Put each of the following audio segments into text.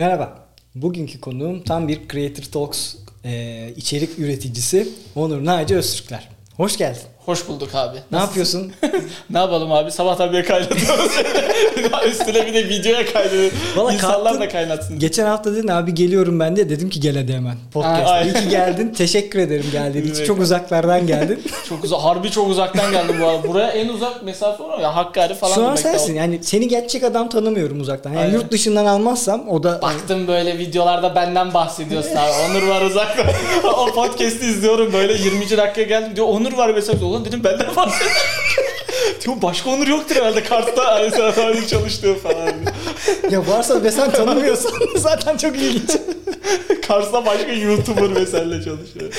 Merhaba. Bugünkü konuğum tam bir Creator Talks e, içerik üreticisi Onur Naci Öztürkler. Hoş geldin. Hoş bulduk abi. Ne yapıyorsun? ne yapalım abi? Sabahtan beri kaynatıyoruz. Üstüne bir de videoya kaydediyoruz. Valla İnsanlar kalktın, da kaynatsın. Geçen hafta dedin abi geliyorum ben de dedim ki gel hadi hemen podcast'a. İyi ki geldin. Teşekkür ederim geldiğin için. Çok uzaklardan geldin. Çok uzak, harbi çok uzaktan geldim bu arada. Buraya en uzak mesafe var ya Hakkari falan. Şu an sensin. Yani seni gerçek adam tanımıyorum uzaktan. Yani Aynen. yurt dışından almazsam o da Baktım böyle videolarda benden bahsediyorsun abi. Onur var uzakta. o podcast'i izliyorum böyle 20. dakika geldim diyor. Onur var mesela. Ulan dedim benden bahsediyor. Diyorum başka Onur yoktur herhalde Kars'ta Aleyhisselam abinin çalıştığı falan. Ya varsa ve sen tanımıyorsan zaten çok ilginç. Kars'ta başka YouTuber mesela çalışıyor.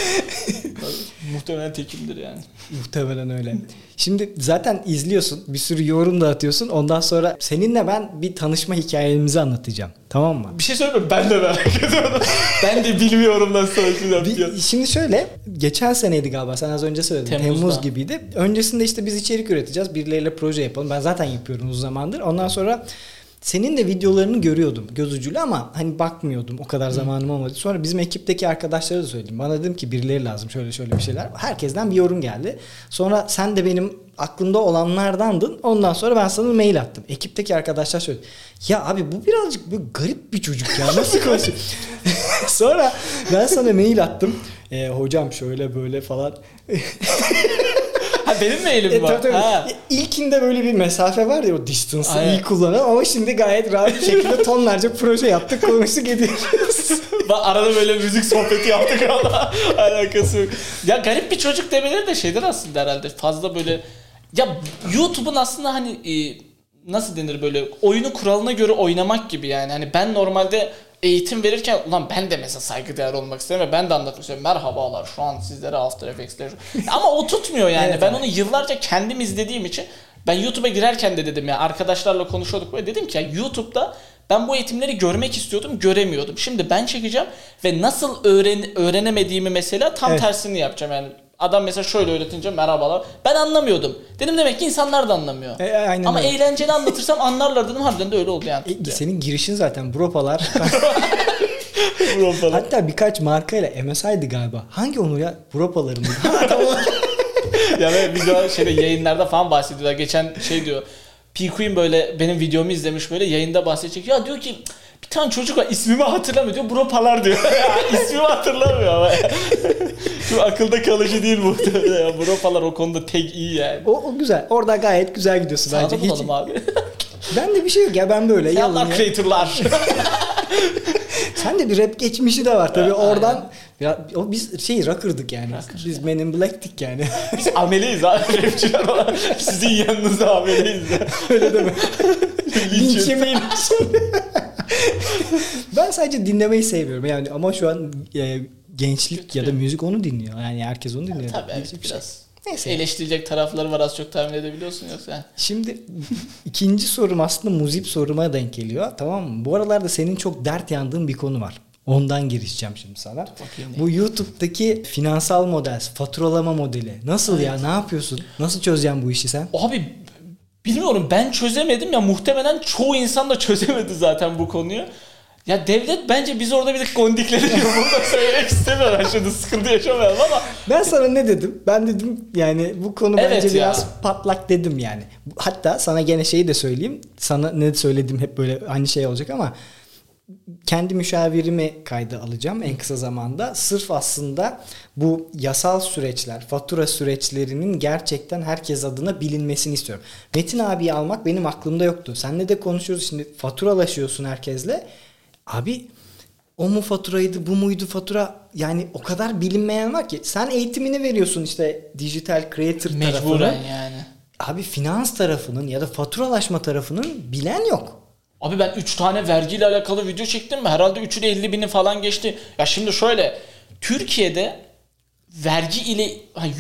Muhtemelen tekimdir yani. Muhtemelen öyle. Şimdi zaten izliyorsun, bir sürü yorum da atıyorsun. Ondan sonra seninle ben bir tanışma hikayemizi anlatacağım. Tamam mı? Bir şey söyleyeyim mi? Ben de merak ediyorum. ben de bilmiyorum nasıl diyor. Bir, şimdi şöyle, geçen seneydi galiba sen az önce söyledin. Temmuz'da. Temmuz gibiydi. Öncesinde işte biz içerik üreteceğiz, birileriyle proje yapalım. Ben zaten yapıyorum uzun zamandır. Ondan sonra senin de videolarını görüyordum göz ucuyla ama hani bakmıyordum. O kadar zamanım olmadı. Sonra bizim ekipteki arkadaşlara da söyledim. Bana dedim ki birileri lazım şöyle şöyle bir şeyler. Herkesten bir yorum geldi. Sonra sen de benim aklımda olanlardandın. Ondan sonra ben sana mail attım. Ekipteki arkadaşlar söyledi. Ya abi bu birazcık böyle garip bir çocuk ya. Nasıl konuşuyor? sonra ben sana mail attım. E, hocam şöyle böyle falan. Ha benim mailim E, var. tabii, tabii. Ha. İlkinde böyle bir mesafe var ya o distance'ı Aynen. iyi kullanan ama şimdi gayet rahat bir şekilde tonlarca proje yaptık konuştuk ediyoruz. Arada böyle müzik sohbeti yaptık ama alakası yok. Ya garip bir çocuk demeleri de şeyden aslında herhalde fazla böyle ya YouTube'un aslında hani e, nasıl denir böyle oyunu kuralına göre oynamak gibi yani. Hani ben normalde eğitim verirken ulan ben de mesela saygıdeğer olmak isterim ve ben de anlatmak istiyorum. Merhabalar şu an sizlere After Effects'le ama o tutmuyor yani. Evet, ben onu yıllarca kendim izlediğim için ben YouTube'a girerken de dedim ya arkadaşlarla konuşuyorduk ve dedim ki ya YouTube'da ben bu eğitimleri görmek istiyordum, göremiyordum. Şimdi ben çekeceğim ve nasıl öğren öğrenemediğimi mesela tam Evet. tersini yapacağım yani. Adam mesela şöyle öğretince merhabalar. Ben anlamıyordum. Dedim demek ki insanlar da anlamıyor. E, aynen Ama öyle. eğlenceli anlatırsam anlarlar dedim. Harbiden de öyle oldu yani. E, senin girişin zaten bropalar. Bro falan. Hatta birkaç markayla MSI'di galiba. Hangi onu ya? Bropaları mı? Ha, tamam. ya ve video şeyde yayınlarda falan bahsediyorlar. Geçen şey diyor. P Queen böyle benim videomu izlemiş böyle yayında bahsedecek. Ya diyor ki bir tane çocuk var ismimi hatırlamıyor diyor. Bro Palar diyor. ismimi hatırlamıyor ama. Şu akılda kalıcı değil. Ya. Bro Palar o konuda tek iyi yani. o, o güzel. Orada gayet güzel gidiyorsun bence. Sağda Hiç, bulalım abi. ben de bir şey yok ya ben böyle. Yalın Selamlar ya. creator'lar. Sen de bir rap geçmişi de var tabii Ya, oradan. Ya, o biz şey rocker'dık yani. Rocker. Biz Men in Black'tik yani. Biz ameliyiz abi rapçiler olarak. Sizin yanınızda ameliyiz. Öyle deme. Linç yemeyin. Ben sadece dinlemeyi seviyorum yani ama şu an e, gençlik ya da müzik onu dinliyor. Yani herkes onu dinliyor. Tabii evet, şey. biraz. Neyse. Eleştirilecek tarafları var az çok tahmin edebiliyorsun yoksa. Şimdi ikinci sorum aslında muzip soruma denk geliyor. Tamam mı? Bu aralarda senin çok dert yandığın bir konu var. Ondan girişeceğim şimdi sana. Bu YouTube'daki finansal model, faturalama modeli. Nasıl ya? Ne yapıyorsun? Nasıl çözeceksin bu işi sen? Abi bilmiyorum ben çözemedim ya muhtemelen çoğu insan da çözemedi zaten bu konuyu. Ya devlet bence biz orada bir de gondikleri gibi burada söylemek istemiyorum. Şimdi sıkıntı yaşamayalım ama Ben sana ne dedim? Ben dedim yani bu konu Evet bence ya. biraz patlak dedim yani. Hatta sana gene şeyi de söyleyeyim. Sana ne söyledim hep böyle aynı şey olacak ama kendi müşavirimi kayda alacağım en kısa zamanda. Sırf aslında bu yasal süreçler, fatura süreçlerinin gerçekten herkes adına bilinmesini istiyorum. Metin abiyi almak benim aklımda yoktu. Seninle de konuşuyoruz şimdi faturalaşıyorsun herkesle. Abi o mu faturaydı bu muydu fatura yani o kadar bilinmeyen var ki sen eğitimini veriyorsun işte dijital creator mecburen tarafını. yani. Abi finans tarafının ya da faturalaşma tarafının bilen yok. Abi ben 3 tane vergiyle alakalı video çektim mi? Herhalde 3'ü de 50 bini falan geçti. Ya şimdi şöyle Türkiye'de vergi ile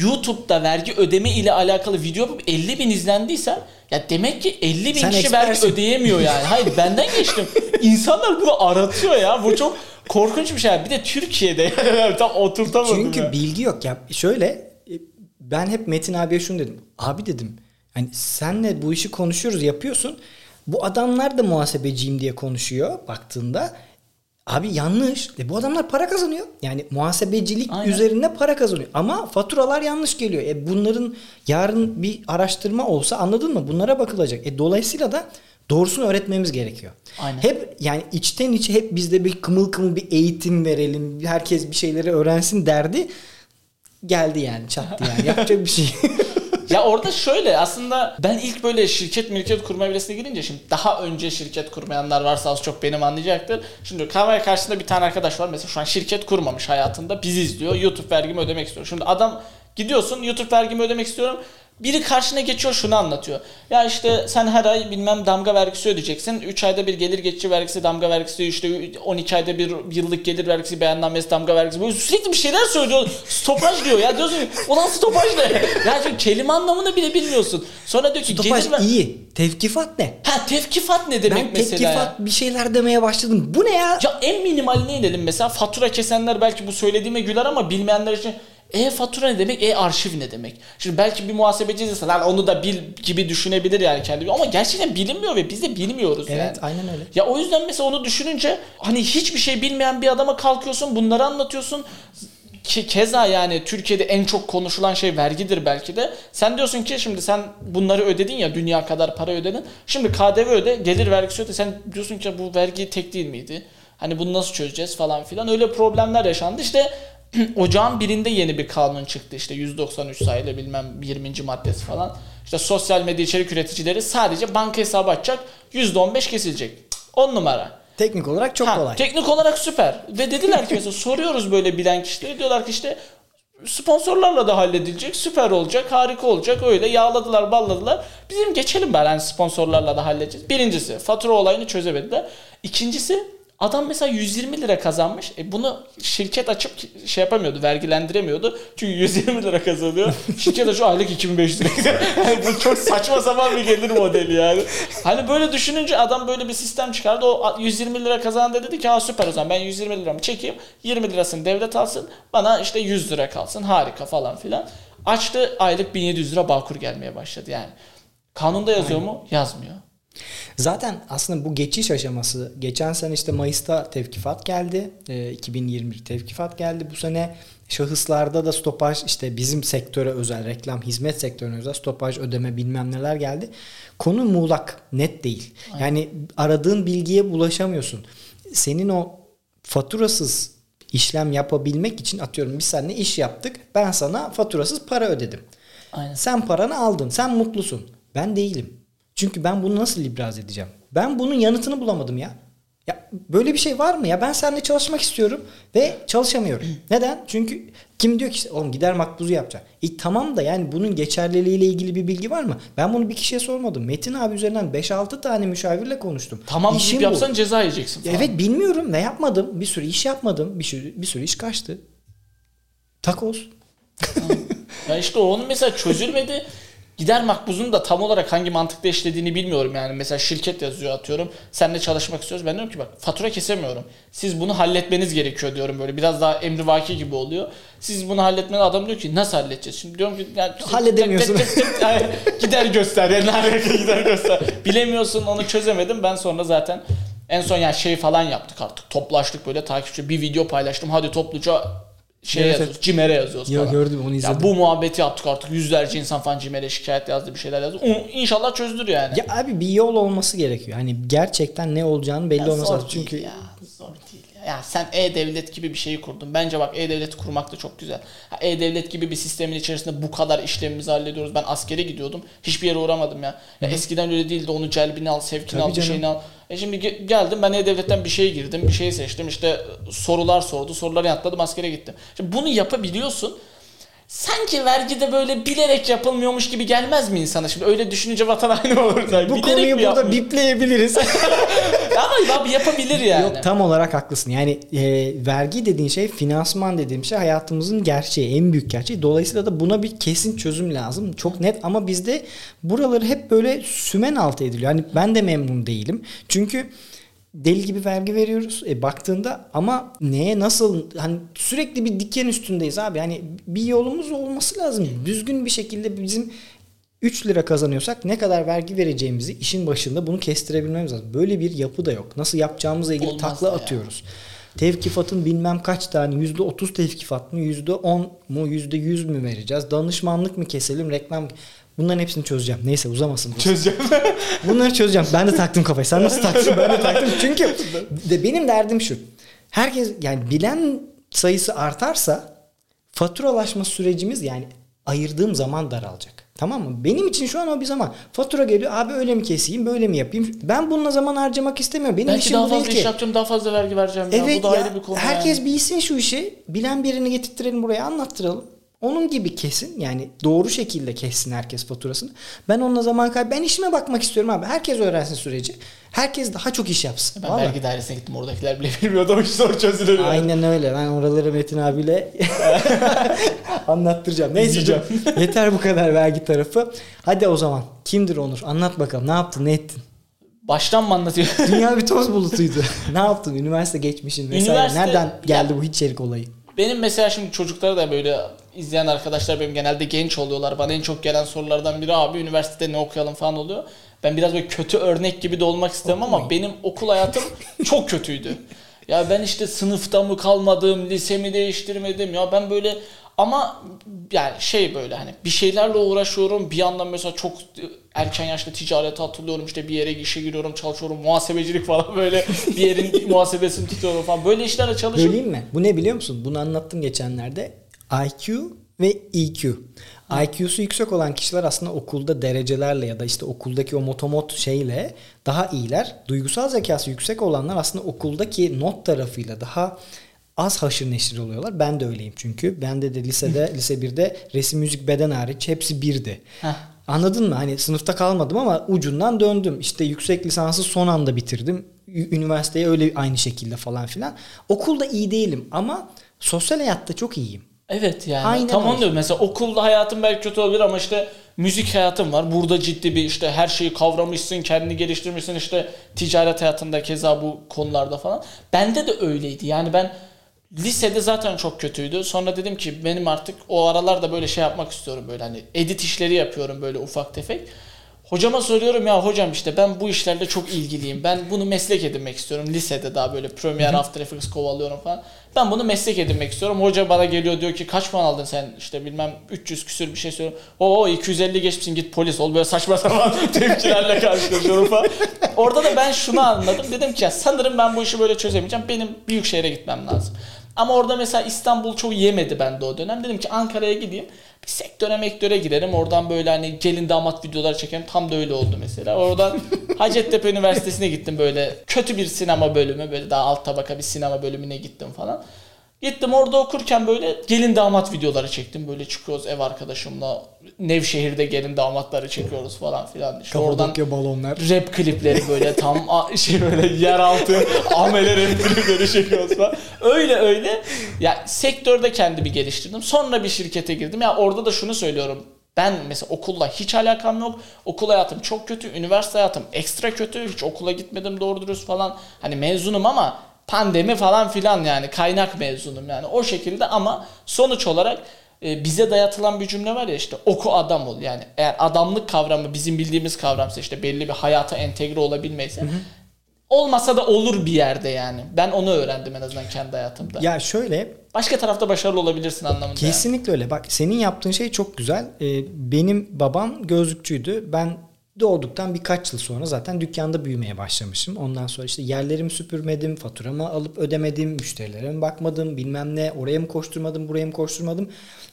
YouTube'da vergi ödeme ile alakalı video yapıp 50 bin izlendiyse ya demek ki 50 bin Sen kişi vergi ekspersin. ödeyemiyor yani. Hayır benden geçtim. İnsanlar bunu aratıyor ya. Bu çok korkunç bir şey. Bir de Türkiye'de tam oturtamadım Çünkü ya. bilgi yok ya. Şöyle e, ben hep Metin abiye şunu dedim. Abi dedim hani senle bu işi konuşuyoruz yapıyorsun. Bu adamlar da muhasebeciyim diye konuşuyor baktığında. Abi yanlış. E bu adamlar para kazanıyor. Yani muhasebecilik Aynen. üzerine para kazanıyor. Ama faturalar yanlış geliyor. E bunların yarın bir araştırma olsa anladın mı? Bunlara bakılacak. E dolayısıyla da doğrusunu öğretmemiz gerekiyor. Aynen. Hep yani içten içe hep bizde bir kımıl kımıl bir eğitim verelim. Herkes bir şeyleri öğrensin derdi. Geldi yani çattı yani. Yapacak bir şey. Ya orada şöyle aslında ben ilk böyle şirket mirket kurma evresine girince şimdi daha önce şirket kurmayanlar varsa az çok benim anlayacaktır. Şimdi kamera karşısında bir tane arkadaş var mesela şu an şirket kurmamış hayatında bizi izliyor YouTube vergimi ödemek istiyor. Şimdi adam gidiyorsun YouTube vergimi ödemek istiyorum. Biri karşına geçiyor şunu anlatıyor. Ya işte sen her ay bilmem damga vergisi ödeyeceksin. 3 ayda bir gelir geçici vergisi, damga vergisi, işte 12 ayda bir yıllık gelir vergisi, beyannamesi, damga vergisi. Böyle sürekli bir şeyler söylüyor. Stopaj diyor ya. Diyorsun ulan stopaj ne? ya çünkü kelime anlamını bile bilmiyorsun. Sonra diyor ki Topaj gelir ver- iyi. Tevkifat ne? Ha tevkifat ne demek Ben mesela tevkifat ya? bir şeyler demeye başladım. Bu ne ya? Ya en minimaline inelim mesela fatura kesenler belki bu söylediğime güler ama bilmeyenler için e-fatura ne demek? E-arşiv ne demek? Şimdi belki bir muhasebeci ise lan onu da bil gibi düşünebilir yani kendi ama gerçekten bilinmiyor ve biz de bilmiyoruz Evet yani. aynen öyle. Ya o yüzden mesela onu düşününce hani hiçbir şey bilmeyen bir adama kalkıyorsun bunları anlatıyorsun. Ki keza yani Türkiye'de en çok konuşulan şey vergidir belki de. Sen diyorsun ki şimdi sen bunları ödedin ya dünya kadar para ödedin. Şimdi KDV öde, gelir vergisi öde. Sen diyorsun ki bu vergi tek değil miydi? Hani bunu nasıl çözeceğiz falan filan. Öyle problemler yaşandı. İşte ocağın birinde yeni bir kanun çıktı. İşte 193 sayılı bilmem 20. maddesi falan. İşte sosyal medya içerik üreticileri sadece banka hesabı açacak. %15 kesilecek. 10 numara. Teknik olarak çok Ha, kolay. Teknik olarak süper. Ve dediler ki mesela soruyoruz böyle bilen kişilere diyorlar ki işte sponsorlarla da halledilecek. Süper olacak, harika olacak. Öyle yağladılar, balladılar. Bizim geçelim ben hani sponsorlarla da halledeceğiz. Birincisi fatura olayını çözemediler. İkincisi adam mesela 120 lira kazanmış. E bunu şirket açıp şey yapamıyordu, vergilendiremiyordu. Çünkü 120 lira kazanıyor. şirket açıyor aylık 2500 lira. Yani bu çok saçma sapan bir gelir modeli yani. Hani böyle düşününce adam böyle bir sistem çıkardı. O 120 lira kazandı dedi ki ha süper o zaman ben 120 liramı çekeyim. 20 lirasını devlet alsın. Bana işte 100 lira kalsın. Harika falan filan. Açtı aylık 1700 lira bağkur gelmeye başladı yani. Kanunda yazıyor mu? Yazmıyor. Zaten aslında bu geçiş aşaması geçen sene işte Mayıs'ta tevkifat geldi. E, 2021 tevkifat geldi. Bu sene şahıslarda da stopaj işte bizim sektöre özel reklam hizmet sektörüne özel stopaj ödeme bilmem neler geldi. Konu muğlak net değil. Yani aradığın bilgiye ulaşamıyorsun. Senin o faturasız işlem yapabilmek için atıyorum biz seninle iş yaptık. Ben sana faturasız para ödedim. Aynen. Sen paranı aldın. Sen mutlusun. Ben değilim. Çünkü ben bunu nasıl ibraz edeceğim? Ben bunun yanıtını bulamadım ya. Ya böyle bir şey var mı ya? Ben seninle çalışmak istiyorum ve çalışamıyorum. Neden? Çünkü kim diyor ki işte oğlum gider makbuzu yapacak. E tamam da yani bunun geçerliliğiyle ilgili bir bilgi var mı? Ben bunu bir kişiye sormadım. Metin abi üzerinden 5-6 tane müşavirle konuştum. Tamam İşim deyip bu. yapsan ceza yiyeceksin falan. Evet bilmiyorum ve yapmadım. Bir sürü iş yapmadım. Bir sürü, bir sürü iş kaçtı. Takoz. Ya işte onun mesela çözülmedi. Gider makbuzun da tam olarak hangi mantıkla işlediğini bilmiyorum yani. Mesela şirket yazıyor atıyorum. Seninle çalışmak istiyoruz. Ben diyorum ki bak fatura kesemiyorum. Siz bunu halletmeniz gerekiyor diyorum böyle. Biraz daha emrivaki gibi oluyor. Siz bunu halletmeniz adam diyor ki nasıl halledeceğiz? Şimdi diyorum ki yani, Halledemiyorsun. Yani gider göster yani gider göster. Bilemiyorsun onu çözemedim. Ben sonra zaten en son yani şey falan yaptık artık. Toplaştık böyle takipçi bir video paylaştım. Hadi topluca şey Evet, yazıyoruz. Cimer'e yazıyoruz Ya falan. gördüm onu izledim. Ya bu muhabbeti yaptık artık. Yüzlerce insan falan Cimer'e şikayet yazdı bir şeyler yazdı. İnşallah çözülür yani. Ya abi bir yol olması gerekiyor. Hani gerçekten ne olacağını belli Ya olması lazım. Çünkü ya, zor değil ya. Ya sen e-devlet gibi bir şeyi kurdun. Bence bak e-devleti kurmak da çok güzel. E-devlet gibi bir sistemin içerisinde bu kadar işlemimizi hallediyoruz. Ben askere gidiyordum. Hiçbir yere uğramadım ya. ya eskiden öyle değildi. Onu celbini al, sevkini Tabii al, bir canım. şeyini al. E şimdi ge- geldim ben e-devletten bir şey girdim. Bir şey seçtim. İşte sorular sordu. Soruları yanıtladım. Askere gittim. Şimdi bunu yapabiliyorsun. Sanki vergide böyle bilerek yapılmıyormuş gibi gelmez mi insana? Şimdi öyle düşününce vatan haini olur. Yani bu bilerek konuyu burada bipleyebiliriz. Ama abi yapabilir yani. Yok tam olarak haklısın. Yani e, vergi dediğin şey, finansman dediğim şey hayatımızın gerçeği, en büyük gerçeği. Dolayısıyla da buna bir kesin çözüm lazım. Çok net ama bizde buraları hep böyle sümen altı ediliyor. Yani ben de memnun değilim. Çünkü deli gibi vergi veriyoruz e, baktığında ama neye nasıl hani sürekli bir diken üstündeyiz abi. Yani bir yolumuz olması lazım. Düzgün bir şekilde bizim 3 lira kazanıyorsak ne kadar vergi vereceğimizi işin başında bunu kestirebilmemiz lazım. Böyle bir yapı da yok. Nasıl yapacağımızla ilgili Olmaz takla ya. atıyoruz. Tevkifatın bilmem kaç tane yüzde otuz tevkifat mı yüzde on mu yüzde yüz mü vereceğiz? Danışmanlık mı keselim reklam Bunların hepsini çözeceğim. Neyse uzamasın. Çözeceğim. Bunları çözeceğim. Ben de taktım kafayı. Sen nasıl taktın? Ben de taktım. Çünkü de benim derdim şu. Herkes yani bilen sayısı artarsa faturalaşma sürecimiz yani ayırdığım zaman daralacak. Tamam mı? Benim için şu an o bir zaman. Fatura geliyor. Abi öyle mi keseyim, böyle mi yapayım? Ben bununla zaman harcamak istemiyorum. Benim Belki işim daha bu değil fazla ki. iş yapacağım, daha fazla vergi vereceğim. ya. Evet Bu da ya. ayrı bir konu. herkes yani. bilsin şu işi. Bilen birini getirttirelim buraya anlattıralım. Onun gibi kesin yani doğru şekilde kessin herkes faturasını. Ben onunla zaman kaybı. Ben işime bakmak istiyorum abi. Herkes öğrensin süreci. Herkes daha çok iş yapsın. Ben Vallahi. vergi dairesine gittim oradakiler bile bilmiyordu o iş zor çözülür. Aynen öyle. Ben oraları Metin abiyle anlattıracağım. Neyse canım. Yeter bu kadar vergi tarafı. Hadi o zaman. Kimdir Onur? Anlat bakalım. Ne yaptın? Ne ettin? Baştan mı anlatıyor? Dünya bir toz bulutuydu. ne yaptın? Üniversite geçmişin vesaire. Üniversite- Nereden geldi bu içerik olayı? Benim mesela şimdi çocuklara da böyle izleyen arkadaşlar benim genelde genç oluyorlar. Bana en çok gelen sorulardan biri abi üniversitede ne okuyalım falan oluyor. Ben biraz böyle kötü örnek gibi de olmak istemem ama benim okul hayatım çok kötüydü. Ya ben işte sınıfta mı kalmadım, lisemi değiştirmedim. Ya ben böyle ama yani şey böyle hani bir şeylerle uğraşıyorum. Bir yandan mesela çok erken yaşta ticarete atılıyorum. işte bir yere işe giriyorum, çalışıyorum. Muhasebecilik falan böyle bir yerin muhasebesini tutuyorum falan. Böyle işlerle çalışıyorum. Böleyim mi? Bu ne biliyor musun? Bunu anlattım geçenlerde. IQ ve EQ. IQ'su yüksek olan kişiler aslında okulda derecelerle ya da işte okuldaki o motomot şeyle daha iyiler. Duygusal zekası yüksek olanlar aslında okuldaki not tarafıyla daha az haşır neşir oluyorlar. Ben de öyleyim çünkü. Ben de de lisede, lise 1'de resim, müzik, beden hariç hepsi birdi. Heh. Anladın mı? Hani sınıfta kalmadım ama ucundan döndüm. İşte yüksek lisansı son anda bitirdim. Üniversiteye öyle aynı şekilde falan filan. Okulda iyi değilim ama sosyal hayatta çok iyiyim. Evet yani Aynen tam onu diyorum. Mesela okulda hayatım belki kötü olabilir ama işte müzik hayatım var. Burada ciddi bir işte her şeyi kavramışsın, kendini geliştirmişsin işte ticaret hayatında keza bu konularda falan. Bende de öyleydi. Yani ben lisede zaten çok kötüydü. Sonra dedim ki benim artık o aralarda böyle şey yapmak istiyorum böyle hani edit işleri yapıyorum böyle ufak tefek. Hocama soruyorum ya hocam işte ben bu işlerle çok ilgiliyim. Ben bunu meslek edinmek istiyorum. Lisede daha böyle Premiere After Effects kovalıyorum falan. Ben bunu meslek edinmek istiyorum. Hoca bana geliyor diyor ki kaç puan aldın sen? İşte bilmem 300 küsür bir şey söylüyorum. Oo 250 geçmişsin git polis ol. Böyle saçma sapan tepkilerle karşılaşıyorum falan. Orada da ben şunu anladım. Dedim ki ya sanırım ben bu işi böyle çözemeyeceğim. Benim büyük şehre gitmem lazım. Ama orada mesela İstanbul çok yemedi bende o dönem. Dedim ki Ankara'ya gideyim. Bir sektöre mektöre girerim. Oradan böyle hani gelin damat videolar çekerim. Tam da öyle oldu mesela. Oradan Hacettepe Üniversitesi'ne gittim böyle. Kötü bir sinema bölümü. Böyle daha alt tabaka bir sinema bölümüne gittim falan. Gittim orada okurken böyle gelin damat videoları çektim. Böyle çıkıyoruz ev arkadaşımla. Nevşehir'de gelin damatları çekiyoruz falan filan. İşte oradan balonlar. rap klipleri böyle tam şey böyle yeraltı amele rap klipleri çekiyoruz falan. Öyle öyle. Ya sektörde kendimi geliştirdim. Sonra bir şirkete girdim. Ya orada da şunu söylüyorum. Ben mesela okulla hiç alakam yok. Okul hayatım çok kötü. Üniversite hayatım ekstra kötü. Hiç okula gitmedim doğru dürüst falan. Hani mezunum ama pandemi falan filan yani kaynak mezunum yani o şekilde ama sonuç olarak e, bize dayatılan bir cümle var ya işte oku adam ol yani eğer adamlık kavramı bizim bildiğimiz kavramsa işte belli bir hayata entegre olabilmeyse olmasa da olur bir yerde yani ben onu öğrendim en azından kendi hayatımda. Ya şöyle Başka tarafta başarılı olabilirsin anlamında. yani. Kesinlikle öyle. Bak senin yaptığın şey çok güzel. Ee, benim babam gözlükçüydü. Ben doğduktan birkaç yıl sonra zaten dükkanda büyümeye başlamışım. Ondan sonra işte yerlerimi süpürmedim, faturamı alıp ödemedim, müşterilere mi bakmadım, bilmem ne, oraya mı koşturmadım, buraya mı koşturmadım.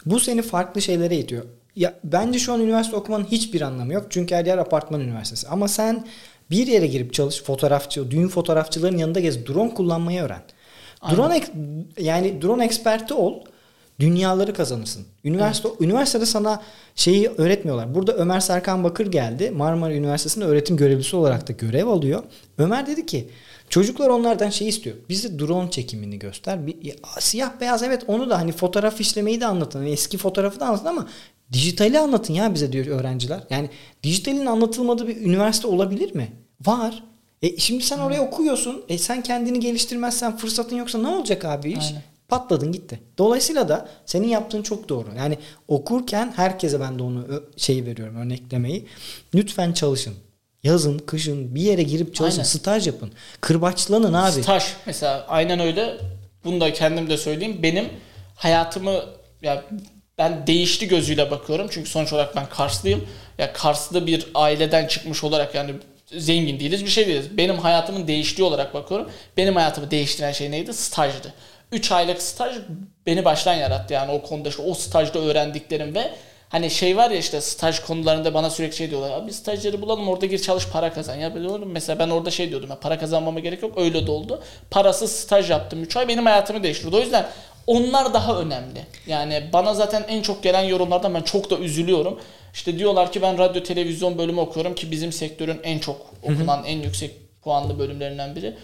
Bu seni farklı şeylere itiyor. Ya bence şu an üniversite okumanın hiçbir anlamı yok. Çünkü her yer apartman üniversitesi. Ama sen bir yere girip çalış, fotoğrafçı, düğün fotoğrafçıların yanında gez, drone kullanmayı öğren. Drone ek- yani drone eksperti ol. Dünyaları kazanırsın. Üniversite üniversitede sana şeyi öğretmiyorlar. Burada Ömer Serkan Bakır geldi. Marmara Üniversitesi'nde öğretim görevlisi olarak da görev alıyor. Ömer dedi ki çocuklar onlardan şey istiyor. Bize drone çekimini göster. Bir, ya, siyah beyaz evet onu da hani fotoğraf işlemeyi de anlatın. Hani eski fotoğrafı da anlatın ama dijitali anlatın ya bize diyor öğrenciler. Yani dijitalin anlatılmadığı bir üniversite olabilir mi? Var. E şimdi sen oraya okuyorsun. E sen kendini geliştirmezsen fırsatın yoksa ne olacak abi iş? Aynen. Patladın gitti. Dolayısıyla da senin yaptığın çok doğru. Yani okurken herkese ben de onu şeyi veriyorum örneklemeyi. Lütfen çalışın. Yazın, kışın bir yere girip çalışın, Aynen. staj yapın. Kırbaçlanın abi. Staj mesela aynen öyle. Bunu da kendim de söyleyeyim. Benim hayatımı ya ben değişti gözüyle bakıyorum. Çünkü sonuç olarak ben Karslıyım. Ya Karslı bir aileden çıkmış olarak yani zengin değiliz bir şey değiliz. Benim hayatımın değiştiği olarak bakıyorum. Benim hayatımı değiştiren şey neydi? Stajdı. 3 aylık staj beni baştan yarattı. Yani o konuda işte o stajda öğrendiklerim ve Hani şey var ya işte staj konularında bana sürekli şey diyorlar. Abi stajyeri bulalım orada gir çalış para kazan. Ya biliyorum mesela ben orada şey diyordum. Ya, para kazanmama gerek yok. Öyle de oldu. Parasız staj yaptım 3 ay benim hayatımı değiştirdi. O yüzden onlar daha önemli. Yani bana zaten en çok gelen yorumlardan ben çok da üzülüyorum. İşte diyorlar ki ben radyo televizyon bölümü okuyorum ki bizim sektörün en çok okunan en yüksek puanlı bölümlerinden biri.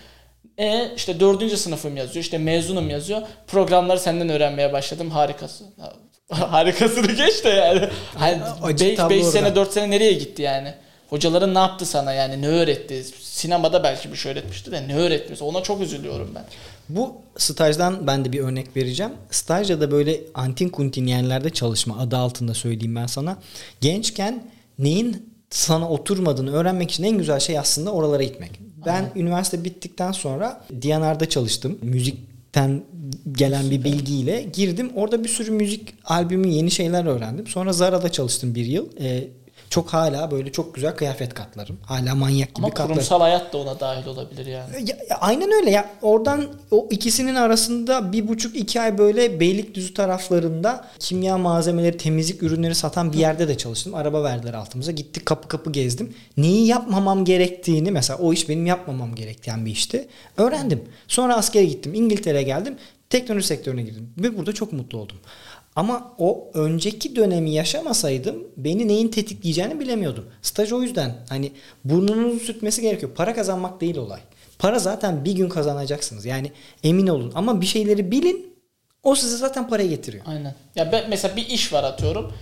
E işte dördüncü sınıfım yazıyor. işte mezunum yazıyor. Programları senden öğrenmeye başladım. Harikasın. Harikasını geç de yani. Hani Açık 5 tablo orada. sene 4 sene nereye gitti yani? Hocaların ne yaptı sana yani ne öğretti? Sinemada belki bir şey öğretmişti de ne öğretmiş? Ona çok üzülüyorum ben. Bu stajdan ben de bir örnek vereceğim. Stajda da böyle antin kuntin yerlerde çalışma adı altında söyleyeyim ben sana. Gençken neyin sana oturmadığını öğrenmek için en güzel şey aslında oralara gitmek. Ben üniversite bittikten sonra D&R'da çalıştım. Müzikten gelen bir bilgiyle girdim. Orada bir sürü müzik albümü yeni şeyler öğrendim. Sonra Zara'da çalıştım bir yıl. Ee, çok hala böyle çok güzel kıyafet katlarım. Hala manyak gibi Ama katlarım. kurumsal hayat da ona dahil olabilir yani. Ya, ya aynen öyle ya oradan o ikisinin arasında bir buçuk iki ay böyle Beylikdüzü taraflarında kimya malzemeleri temizlik ürünleri satan bir yerde de çalıştım. Araba verdiler altımıza gittik kapı kapı gezdim. Neyi yapmamam gerektiğini mesela o iş benim yapmamam gereken bir işti. Öğrendim. Sonra askere gittim İngiltere'ye geldim teknoloji sektörüne girdim ve burada çok mutlu oldum. Ama o önceki dönemi yaşamasaydım beni neyin tetikleyeceğini bilemiyordum. Staj o yüzden hani burnunuzun sürtmesi gerekiyor. Para kazanmak değil olay. Para zaten bir gün kazanacaksınız. Yani emin olun. Ama bir şeyleri bilin. O size zaten parayı getiriyor. Aynen. Ya ben mesela bir iş var atıyorum.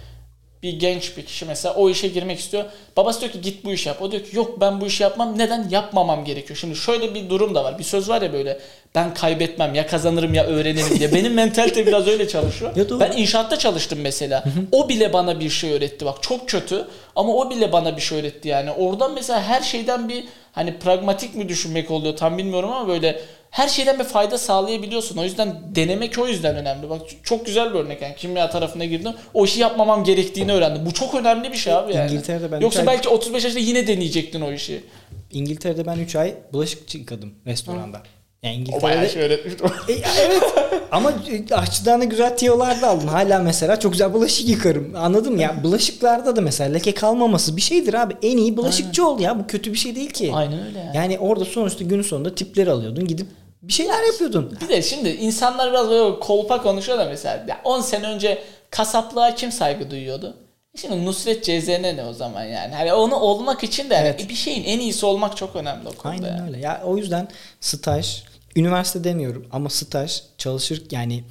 Bir genç bir kişi mesela o işe girmek istiyor. Babası diyor ki git bu işi yap. O diyor ki yok ben bu işi yapmam. Neden? Yapmamam gerekiyor. Şimdi şöyle bir durum da var. Bir söz var ya böyle ben kaybetmem ya kazanırım ya öğrenirim diye. Benim mentalite biraz öyle çalışıyor. Ya doğru. ben inşaatta çalıştım mesela. o bile bana bir şey öğretti. Bak çok kötü ama o bile bana bir şey öğretti yani. Oradan mesela her şeyden bir hani pragmatik mi düşünmek oluyor tam bilmiyorum ama böyle her şeyden bir fayda sağlayabiliyorsun. O yüzden denemek o yüzden önemli. Bak çok güzel bir örnek yani. Kimya tarafına girdim. O işi yapmamam gerektiğini öğrendim. Bu çok önemli bir şey abi yani. İngiltere'de ben Yoksa ay- belki 35 yaşında yine deneyecektin o işi. İngiltere'de ben 3 ay bulaşıkçı yıkadım restoranda. Yani O bayağı İngiltere'de şey öğretmişti. E, evet ama aşçıdan da güzel tiyolar da aldım. Hala mesela çok güzel bulaşık yıkarım. Anladın mı ya? Bulaşıklarda da mesela leke kalmaması bir şeydir abi. En iyi bulaşıkçı ol ya. Bu kötü bir şey değil ki. Aynen öyle yani. Yani orada sonuçta günün sonunda tipleri alıyordun. Gidip bir şeyler yapıyordun. Bir de şimdi insanlar biraz böyle kolpa konuşuyor da mesela ya 10 sene önce kasaplığa kim saygı duyuyordu? Şimdi Nusret CZN ne o zaman yani? Hani onu olmak için de yani Evet. bir şeyin en iyisi olmak çok önemli o konuda. Aynen yani. öyle. Ya o yüzden staj, üniversite demiyorum ama staj çalışır yani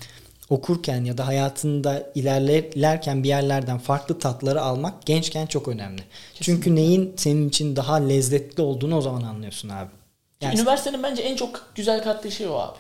okurken ya da hayatında ilerlerken bir yerlerden farklı tatları almak gençken çok önemli. Çünkü neyin senin için daha lezzetli olduğunu o zaman anlıyorsun abi. Yani Üniversitenin bence en çok güzel kattığı şey o abi.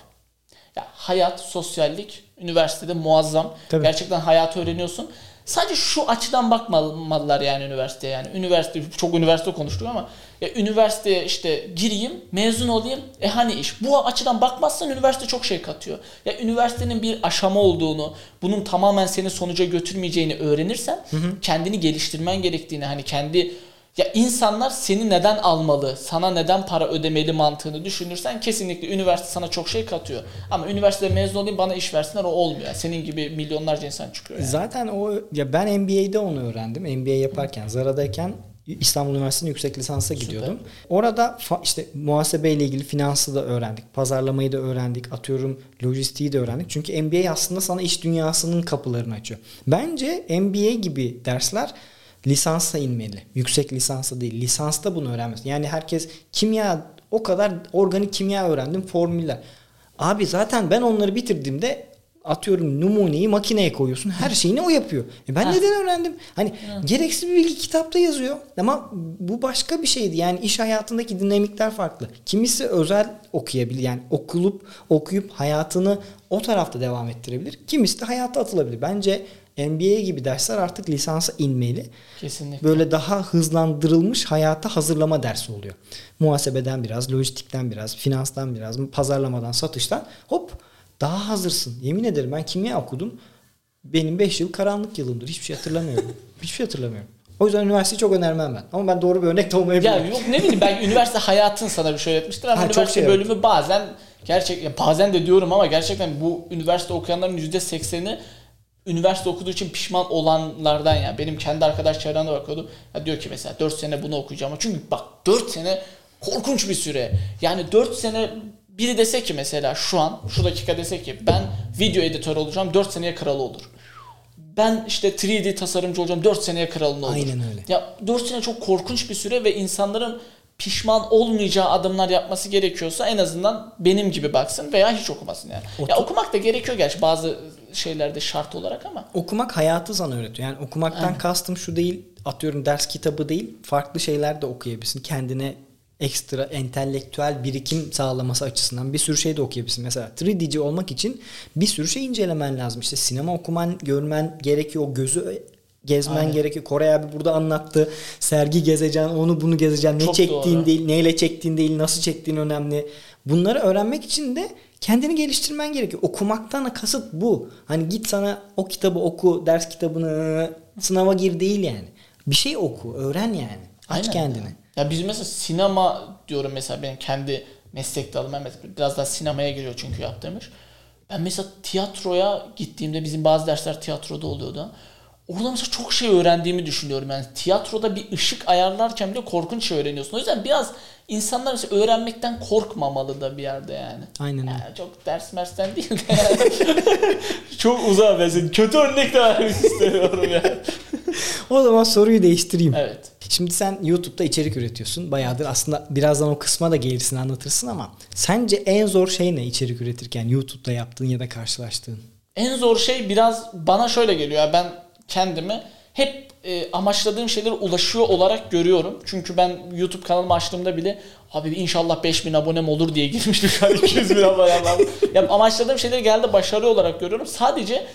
Ya hayat, sosyallik üniversitede muazzam. Tabii. Gerçekten hayatı öğreniyorsun. Sadece şu açıdan bakmalılar yani üniversiteye yani. Üniversite çok üniversite konuştuk ama ya üniversiteye işte gireyim, mezun olayım. E hani iş? Bu açıdan bakmazsan üniversite çok şey katıyor. Ya üniversitenin bir aşama olduğunu, bunun tamamen seni sonuca götürmeyeceğini öğrenirsen kendini geliştirmen gerektiğini hani kendi ya insanlar seni neden almalı, sana neden para ödemeli mantığını düşünürsen kesinlikle üniversite sana çok şey katıyor. Ama üniversitede mezun olayım bana iş versinler o olmuyor. Senin gibi milyonlarca insan çıkıyor yani. Zaten o ya ben MBA'de onu öğrendim. MBA yaparken Zara'dayken İstanbul Üniversitesi'nin yüksek lisansa gidiyordum. Orada fa- işte muhasebeyle ilgili finansı da öğrendik. Pazarlamayı da öğrendik. Atıyorum lojistiği de öğrendik. Çünkü MBA aslında sana iş dünyasının kapılarını açıyor. Bence MBA gibi dersler lisansa inmeli. Yüksek lisansa değil. Lisansta bunu öğrenmesi. Yani herkes kimya o kadar organik kimya öğrendim formüller. Abi zaten ben onları bitirdiğimde atıyorum numuneyi makineye koyuyorsun. Her şeyini o yapıyor. E ben Ha. neden öğrendim? Hani gereksiz bir bilgi kitapta yazıyor. Ama bu başka bir şeydi. Yani iş hayatındaki dinamikler farklı. Kimisi özel okuyabilir. Yani okulup okuyup hayatını o tarafta devam ettirebilir. Kimisi de hayata atılabilir. Bence MBA gibi dersler artık lisansa inmeli. Kesinlikle. Böyle daha hızlandırılmış hayata hazırlama dersi oluyor. Muhasebeden biraz, lojistikten biraz, finanstan biraz, pazarlamadan, satıştan hop daha hazırsın. Yemin ederim ben kimya okudum. Benim 5 yıl karanlık yılımdır. Hiçbir şey hatırlamıyorum. Hiçbir şey hatırlamıyorum. O yüzden üniversiteyi çok önermem ben. Ama ben doğru bir örnek de Ya olmayabilirim. yok ne bileyim ben üniversite hayatın sana bir şey öğretmiştir ama Ha, çok üniversite şey bölümü bazen gerçek ya bazen de diyorum ama gerçekten bu üniversite okuyanların %80'i üniversite okuduğu için pişman olanlardan ya. Benim kendi arkadaş çevremde bakıyordum. Ya diyor ki mesela 4 sene bunu okuyacağım. Çünkü bak 4 sene korkunç bir süre. Yani 4 sene biri dese ki mesela şu an şu dakika dese ki ben video editör olacağım 4 seneye kralı olur. Ben işte 3D tasarımcı olacağım 4 seneye kralın olur. Aynen öyle. Ya 4 sene çok korkunç bir süre ve insanların pişman olmayacağı adımlar yapması gerekiyorsa en azından benim gibi baksın veya hiç okumasın yani. Ya Otur- okumak da gerekiyor gerçi bazı şeylerde şart olarak ama. Okumak hayatı sana öğretiyor. Yani okumaktan Aynen. kastım şu değil. Atıyorum ders kitabı değil. Farklı şeyler de okuyabilirsin. Kendine ekstra entelektüel birikim sağlaması açısından bir sürü şey de okuyabilirsin. Mesela 3D'ci olmak için bir sürü şey incelemen lazım. İşte sinema okuman, görmen gerekiyor. O gözü gezmen Aynen. gerekiyor. Kore abi burada anlattı. Sergi gezeceksin, onu bunu gezeceksin. Ne Çok çektiğin doğru. değil, neyle çektiğin değil, nasıl çektiğin önemli. Bunları öğrenmek için de kendini geliştirmen gerekiyor. Okumaktan kasıt bu. Hani git sana o kitabı oku, ders kitabını sınava gir değil yani. Bir şey oku, öğren yani. Aç Aynen. kendini. Ya biz mesela sinema diyorum mesela benim kendi meslek dalım ben mesela biraz daha sinemaya giriyor çünkü yaptığımız. Ben mesela tiyatroya gittiğimde bizim bazı dersler tiyatroda oluyordu. Orada mesela çok şey öğrendiğimi düşünüyorum. Yani tiyatroda bir ışık ayarlarken bile korkunç şey öğreniyorsun. O yüzden biraz insanlar mesela öğrenmekten korkmamalı da bir yerde yani. Aynen öyle. Yani çok ders mersten değil de yani. çok uzak mesela. Kötü örnek de vermek istemiyorum yani. O zaman soruyu değiştireyim. Evet. Şimdi sen YouTube'da içerik üretiyorsun. Bayağıdır aslında birazdan o kısma da gelirsin anlatırsın ama sence en zor şey ne içerik üretirken YouTube'da yaptığın ya da karşılaştığın? En zor şey biraz bana şöyle geliyor. Ben kendimi hep e, amaçladığım şeylere ulaşıyor olarak görüyorum. Çünkü ben YouTube kanalımı açtığımda bile abi inşallah 5000 abonem olur diye girmiştim şu an 200 bin abonem var. Ya amaçladığım şeyleri geldi başarı olarak görüyorum. Sadece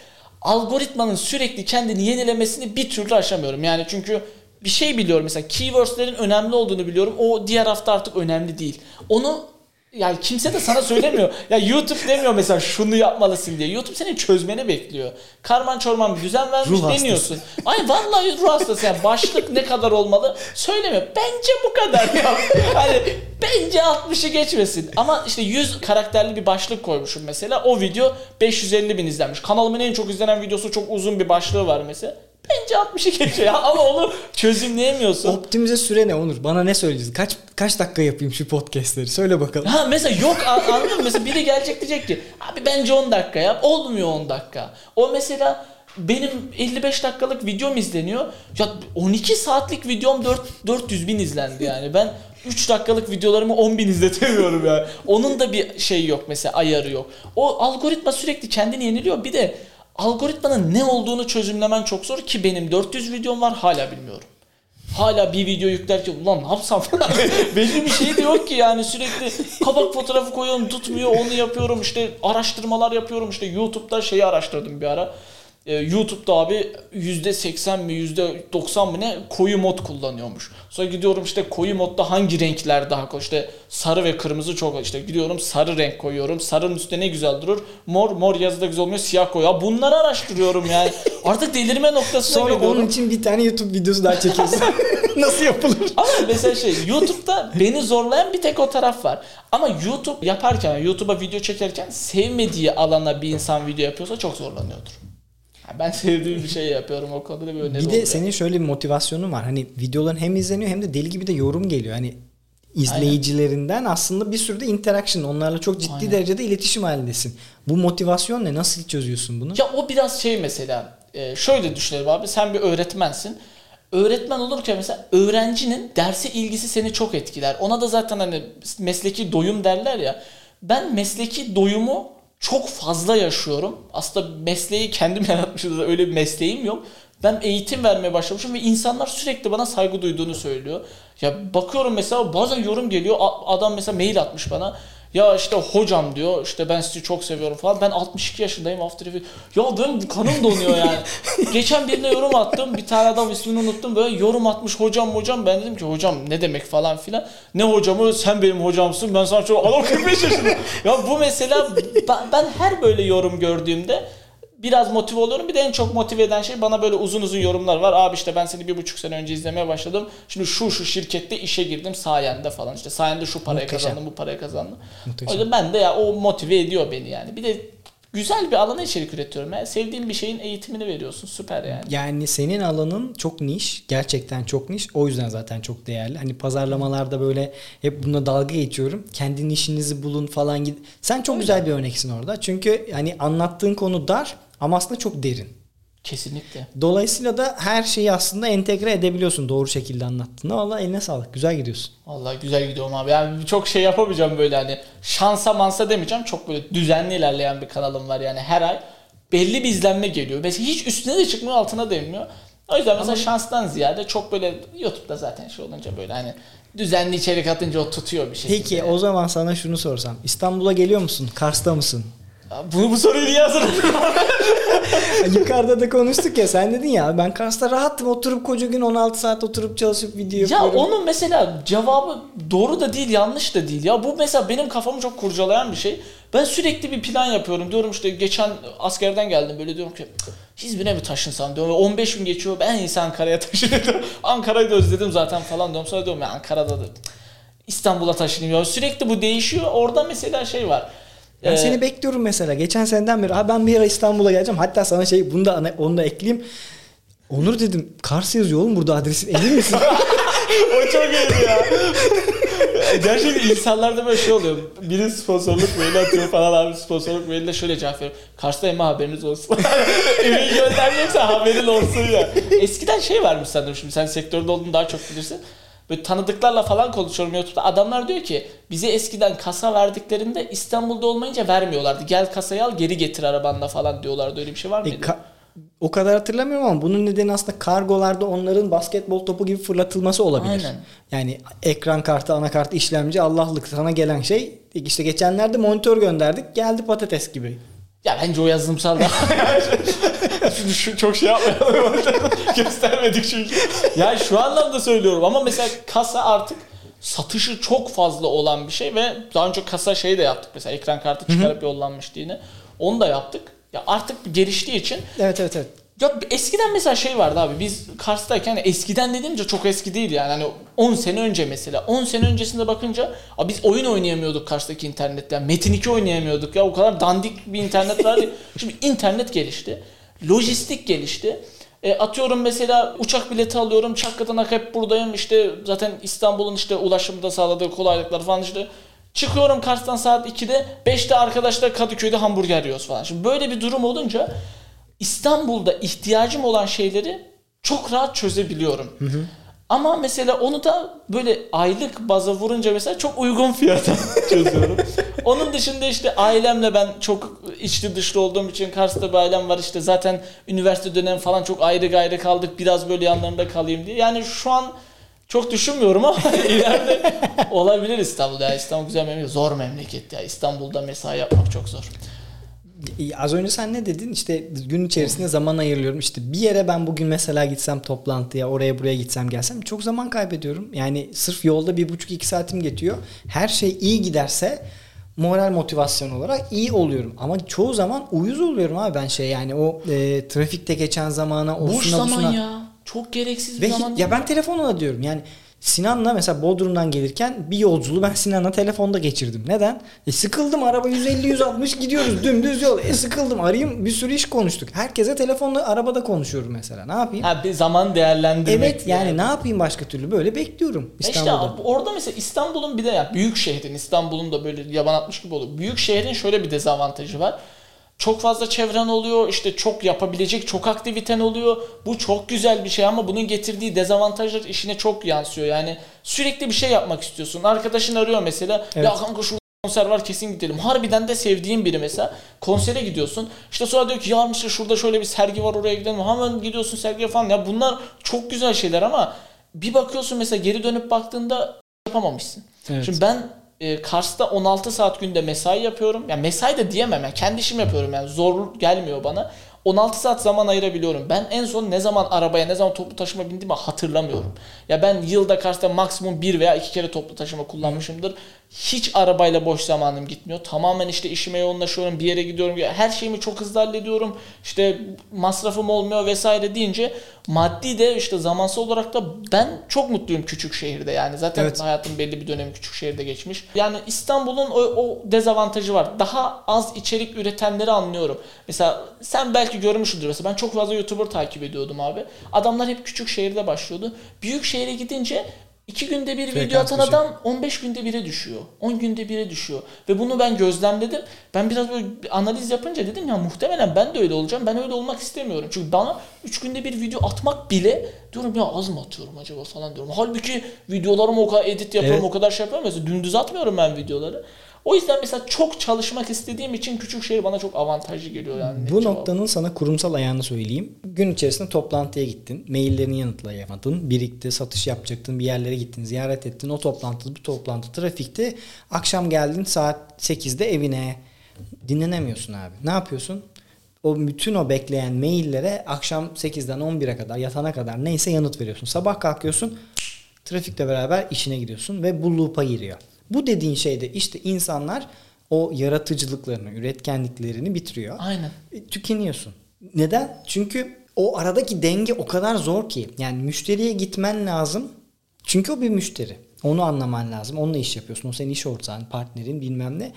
algoritmanın sürekli kendini yenilemesini bir türlü aşamıyorum. Yani çünkü bir şey biliyorum mesela keywordslerin önemli olduğunu biliyorum. O diğer hafta artık önemli değil. Onu yani kimse de sana söylemiyor. Ya YouTube demiyor mesela şunu yapmalısın diye. YouTube seni çözmeni bekliyor. Karman çorman bir düzen vermiş Ruh hastası. demiyorsun. Ay vallahi ruh hastası. Yani başlık ne kadar olmalı söylemiyor. Bence bu kadar ya. Hani bence 60'ı geçmesin. Ama işte 100 karakterli bir başlık koymuşum mesela. O video 550 bin izlenmiş. Kanalımın en çok izlenen videosu çok uzun bir başlığı var mesela. Bence 60'ı geçiyor ya. Ama onu çözümleyemiyorsun. Optimize süre ne Onur? Bana ne söyleyeceksin? Kaç kaç dakika yapayım şu podcastleri? Söyle bakalım. Ha mesela yok anladın mı? Mesela biri gelecek diyecek ki abi bence 10 dakika yap. Olmuyor 10 dakika. O mesela benim 55 dakikalık videom izleniyor. Ya 12 saatlik videom 4, 400 bin izlendi yani. Ben 3 dakikalık videolarımı 10 bin izletemiyorum yani. Onun da bir şey yok mesela ayarı yok. O algoritma sürekli kendini yeniliyor. Bir de algoritmanın ne olduğunu çözümlemen çok zor ki benim 400 videom var hala bilmiyorum. Hala bir video yüklerken ulan ne yapsam falan belli bir şey de yok ki yani sürekli kapak fotoğrafı koyuyorum tutmuyor onu yapıyorum işte araştırmalar yapıyorum işte YouTube'da şeyi araştırdım bir ara. Ee, YouTube'da abi %80 mi %90 mı ne koyu mod kullanıyormuş. Sonra gidiyorum işte koyu modda hangi renkler daha koyu işte sarı ve kırmızı çok işte gidiyorum sarı renk koyuyorum. Sarının üstüne ne güzel durur. Mor mor yazıda güzel olmuyor siyah koyu. Ya bunları araştırıyorum yani. Artık delirme noktasına Sonra geliyorum. onun için bir tane YouTube videosu daha çekiyorsun. Nasıl yapılır? Ama mesela şey YouTube'da beni zorlayan bir tek o taraf var. Ama YouTube yaparken YouTube'a video çekerken sevmediği alana bir insan video yapıyorsa çok zorlanıyordur. Ben sevdiğim bir şey yapıyorum o konuda bir öneri Bir de oluyor. senin şöyle bir motivasyonun var. Hani videoların hem izleniyor hem de deli gibi de yorum geliyor. Hani izleyicilerinden aslında bir sürü de interaction. Onlarla çok ciddi Aynen. derecede iletişim halindesin. Bu motivasyon ne? Nasıl çözüyorsun bunu? Ya o biraz şey mesela e, şöyle düşünelim abi sen bir öğretmensin. Öğretmen olurken mesela öğrencinin derse ilgisi seni çok etkiler. Ona da zaten hani mesleki doyum derler ya. Ben mesleki doyumu çok fazla yaşıyorum. Aslında mesleği kendim yaratmışım. Öyle bir mesleğim yok. Ben eğitim vermeye başlamışım ve insanlar sürekli bana saygı duyduğunu söylüyor. Ya bakıyorum mesela bazen yorum geliyor. Adam mesela mail atmış bana. Ya işte hocam diyor işte ben sizi çok seviyorum falan. Ben 62 yaşındayım After Effects. Ya bu kanım donuyor yani. Geçen birine yorum attım. Bir tane adam ismini unuttum. Böyle yorum atmış hocam hocam. Ben dedim ki hocam ne demek falan filan. Ne hocamı sen benim hocamsın. Ben sana çok adam 45 yaşında. ya bu mesela ben, ben her böyle yorum gördüğümde biraz motive oluyorum. Bir de en çok motive eden şey bana böyle uzun uzun yorumlar var. Abi işte ben seni bir buçuk sene önce izlemeye başladım. Şimdi şu şu şirkette işe girdim sayende falan. İşte sayende şu parayı Muhteşem. kazandım bu parayı kazandım. Muhteşem. O yüzden ben de ya o motive ediyor beni yani. Bir de güzel bir alana içerik üretiyorum. Yani sevdiğim bir şeyin eğitimini veriyorsun. Süper yani. Yani senin alanın çok niş. Gerçekten çok niş. O yüzden zaten çok değerli. Hani pazarlamalarda böyle hep buna dalga geçiyorum. Kendi nişinizi bulun falan git. Sen çok güzel bir örneksin orada. Çünkü hani anlattığın konu dar ama aslında çok derin. Kesinlikle. Dolayısıyla da her şeyi aslında entegre edebiliyorsun doğru şekilde anlattığında. Valla eline sağlık. Güzel gidiyorsun. Vallahi güzel gidiyorum abi. Yani çok şey yapamayacağım böyle hani şansa mansa demeyeceğim. Çok böyle düzenli ilerleyen bir kanalım var yani her ay belli bir izlenme geliyor. Mesela hiç üstüne de çıkmıyor altına da inmiyor. O yüzden mesela şanstan ziyade çok böyle YouTube'da zaten şey olunca böyle hani düzenli içerik atınca o tutuyor bir şekilde. Peki o zaman sana şunu sorsam. İstanbul'a geliyor musun? Kars'ta mısın? Bu, bu soruyu niye hazırladın? Yukarıda da konuştuk ya sen dedin ya ben Kars'ta rahattım oturup koca gün 16 saat oturup çalışıp video Ya yapıyorum. onun mesela cevabı doğru da değil yanlış da değil. Ya bu mesela benim kafamı çok kurcalayan bir şey. Ben sürekli bir plan yapıyorum. Diyorum işte geçen askerden geldim böyle diyorum ki İzmir'e mi taşınsam diyorum. Ve 15 gün geçiyor ben en iyisi Ankara'ya taşınıyorum. Ankara'yı da özledim zaten falan diyorum. Sonra diyorum ya Ankara'da da İstanbul'a taşınayım. Ya sürekli bu değişiyor. Orada mesela şey var. Ben Ee, seni bekliyorum mesela. Geçen seneden beri "Abi ben bir ara İstanbul'a geleceğim. Hatta sana şey bunu da onu da ekleyeyim. Onur dedim Kars yazıyor oğlum burada adresin emin misin? o çok iyiydi ya. Gerçekten insanlarda böyle şey oluyor. Biri sponsorluk maili atıyor falan abi sponsorluk mailiyle şöyle cevap veriyor. Kars'tayım ha, haberiniz olsun. Ürün göndereceksen haberin olsun ya. Eskiden şey varmış sanırım şimdi sen sektörde olduğunu daha çok bilirsin. Böyle tanıdıklarla falan konuşuyorum YouTube'da. Adamlar diyor ki bize eskiden kasa verdiklerinde İstanbul'da olmayınca vermiyorlardı. Gel kasayı al geri getir arabanda falan diyorlardı. Öyle bir şey var E, mıydı? ka- o kadar hatırlamıyorum ama bunun nedeni aslında kargolarda onların basketbol topu gibi fırlatılması olabilir. Aynen. Yani ekran kartı, anakart, işlemci Allah'lık sana gelen şey işte geçenlerde monitör gönderdik geldi patates gibi. Ya bence o yazılımsal da. Şimdi şu çok şey yapmayalım. Göstermedik çünkü. Yani şu anlamda söylüyorum ama mesela kasa artık satışı çok fazla olan bir şey ve daha önce kasa şey de yaptık mesela ekran kartı çıkarıp yollanmıştı yine. Onu da yaptık. Ya artık geliştiği için Evet evet evet. Ya eskiden mesela şey vardı abi biz Kars'tayken eskiden dediğimce çok eski değil yani hani 10 sene önce mesela 10 sene öncesinde bakınca abi biz oyun oynayamıyorduk Kars'taki internetten Metin 2 oynayamıyorduk ya o kadar dandik bir internet vardı. Şimdi internet gelişti. Lojistik gelişti. E, atıyorum mesela uçak bileti alıyorum Çakkı'dan hep buradayım işte zaten İstanbul'un işte ulaşımda sağladığı kolaylıklar falan işte Çıkıyorum Kars'tan saat 2'de 5'te arkadaşlar Kadıköy'de hamburger yiyoruz falan. Şimdi böyle bir durum olunca İstanbul'da ihtiyacım olan şeyleri çok rahat çözebiliyorum. Ama mesela onu da böyle aylık baza vurunca mesela çok uygun fiyata çözüyorum. Onun dışında işte ailemle ben çok içli dışlı olduğum için Kars'ta bir ailem var işte zaten üniversite dönemi falan çok ayrı gayrı kaldık biraz böyle yanlarında kalayım diye. Yani şu an çok düşünmüyorum ama ileride olabilir İstanbul'da. Ya İstanbul güzel memleket. Zor memleket ya. İstanbul'da mesai yapmak çok zor. Az önce sen ne dedin? İşte gün içerisinde zaman ayırıyorum. İşte bir yere ben bugün mesela gitsem toplantıya, oraya buraya gitsem gelsem çok zaman kaybediyorum. Yani sırf yolda bir buçuk iki saatim geçiyor. Her şey iyi giderse moral motivasyon olarak iyi oluyorum. Ama çoğu zaman uyuz oluyorum abi ben şey yani o e, trafikte geçen zamana o Boş zaman ya. Çok gereksiz Ve bir zaman. hi- ya ben telefonla diyorum yani Sinan'la mesela Bodrum'dan gelirken bir yolculuğu ben Sinan'la telefonda geçirdim. Neden? E sıkıldım araba 150-160 gidiyoruz dümdüz yol. E sıkıldım arayayım bir sürü iş konuştuk. Herkese telefonla arabada konuşuyorum mesela. Ne yapayım? Ha, bir zaman değerlendirmek. evet yani ne yapayım başka türlü böyle bekliyorum İşte İstanbul'da. abi orada mesela İstanbul'un bir de ya büyük şehrin İstanbul'un da böyle yaban atmış gibi oluyor. Büyük şehrin şöyle bir dezavantajı var. Çok fazla çevren oluyor. işte çok yapabilecek çok aktiviten oluyor. Bu çok güzel bir şey ama bunun getirdiği dezavantajlar işine çok yansıyor. Yani sürekli bir şey yapmak istiyorsun. Arkadaşın arıyor mesela. Evet. Ya kanka şu konser var kesin gidelim. Harbiden de sevdiğin biri mesela. Konsere gidiyorsun. İşte sonra diyor ki ya işte şurada şöyle bir sergi var oraya gidelim. Hemen gidiyorsun sergiye falan. Ya bunlar çok güzel şeyler ama bir bakıyorsun mesela geri dönüp baktığında yapamamışsın. Evet. Şimdi ben e, Kars'ta 16 saat günde mesai yapıyorum. Yani mesai de diyemem yani kendi işim yapıyorum yani zor gelmiyor bana. 16 saat zaman ayırabiliyorum. Ben en son ne zaman arabaya ne zaman toplu taşıma bindiğimi hatırlamıyorum. Ya ben yılda Kars'ta maksimum bir veya iki kere toplu taşıma kullanmışımdır. Hiç arabayla boş zamanım gitmiyor. Tamamen işte işime yoğunlaşıyorum. Bir yere gidiyorum. Her şeyimi çok hızlı hallediyorum. İşte masrafım olmuyor vesaire deyince maddi de işte zamansal olarak da ben çok mutluyum küçük şehirde. Yani zaten Evet. hayatım belli bir dönemi küçük şehirde geçmiş. Yani İstanbul'un o, o dezavantajı var. Daha az içerik üretenleri anlıyorum. Mesela sen belki görmüşsündür. Mesela ben çok fazla YouTuber takip ediyordum abi. Adamlar hep küçük şehirde başlıyordu. Büyük şehre gidince iki günde bir video Frekans atan düşüyor. adam 15 günde bire düşüyor. 10 günde bire düşüyor. Ve bunu ben gözlemledim. Ben biraz böyle analiz yapınca dedim ya muhtemelen ben de öyle olacağım. Ben öyle olmak istemiyorum. Çünkü bana 3 günde bir video atmak bile diyorum ya az mı atıyorum acaba falan diyorum. Halbuki videolarımı o kadar edit yapıyorum, Evet. o kadar şey yapıyorum. Mesela dümdüz atmıyorum ben videoları. O yüzden mesela çok çalışmak istediğim için küçük şehir bana çok avantajlı geliyor yani. Bu Cevabı. noktanın sana kurumsal ayağını söyleyeyim. Gün içerisinde toplantıya gittin. Maillerini yanıtlayamadın. Birikti, satış yapacaktın. Bir yerlere gittin, ziyaret ettin. O toplantı, bu toplantı trafikte. Akşam geldin saat 8'de evine. Dinlenemiyorsun abi. Ne yapıyorsun? O bütün o bekleyen maillere akşam 8'den 11'e kadar yatana kadar neyse yanıt veriyorsun. Sabah kalkıyorsun trafikle beraber işine gidiyorsun ve bu loop'a giriyor. Bu dediğin şeyde işte insanlar o yaratıcılıklarını, üretkenliklerini bitiriyor. Aynen. E, tükeniyorsun. Neden? Çünkü o aradaki denge o kadar zor ki. Yani müşteriye gitmen lazım. Çünkü o bir müşteri. Onu anlaman lazım. Onunla iş yapıyorsun. O senin iş ortağın, partnerin bilmem ne.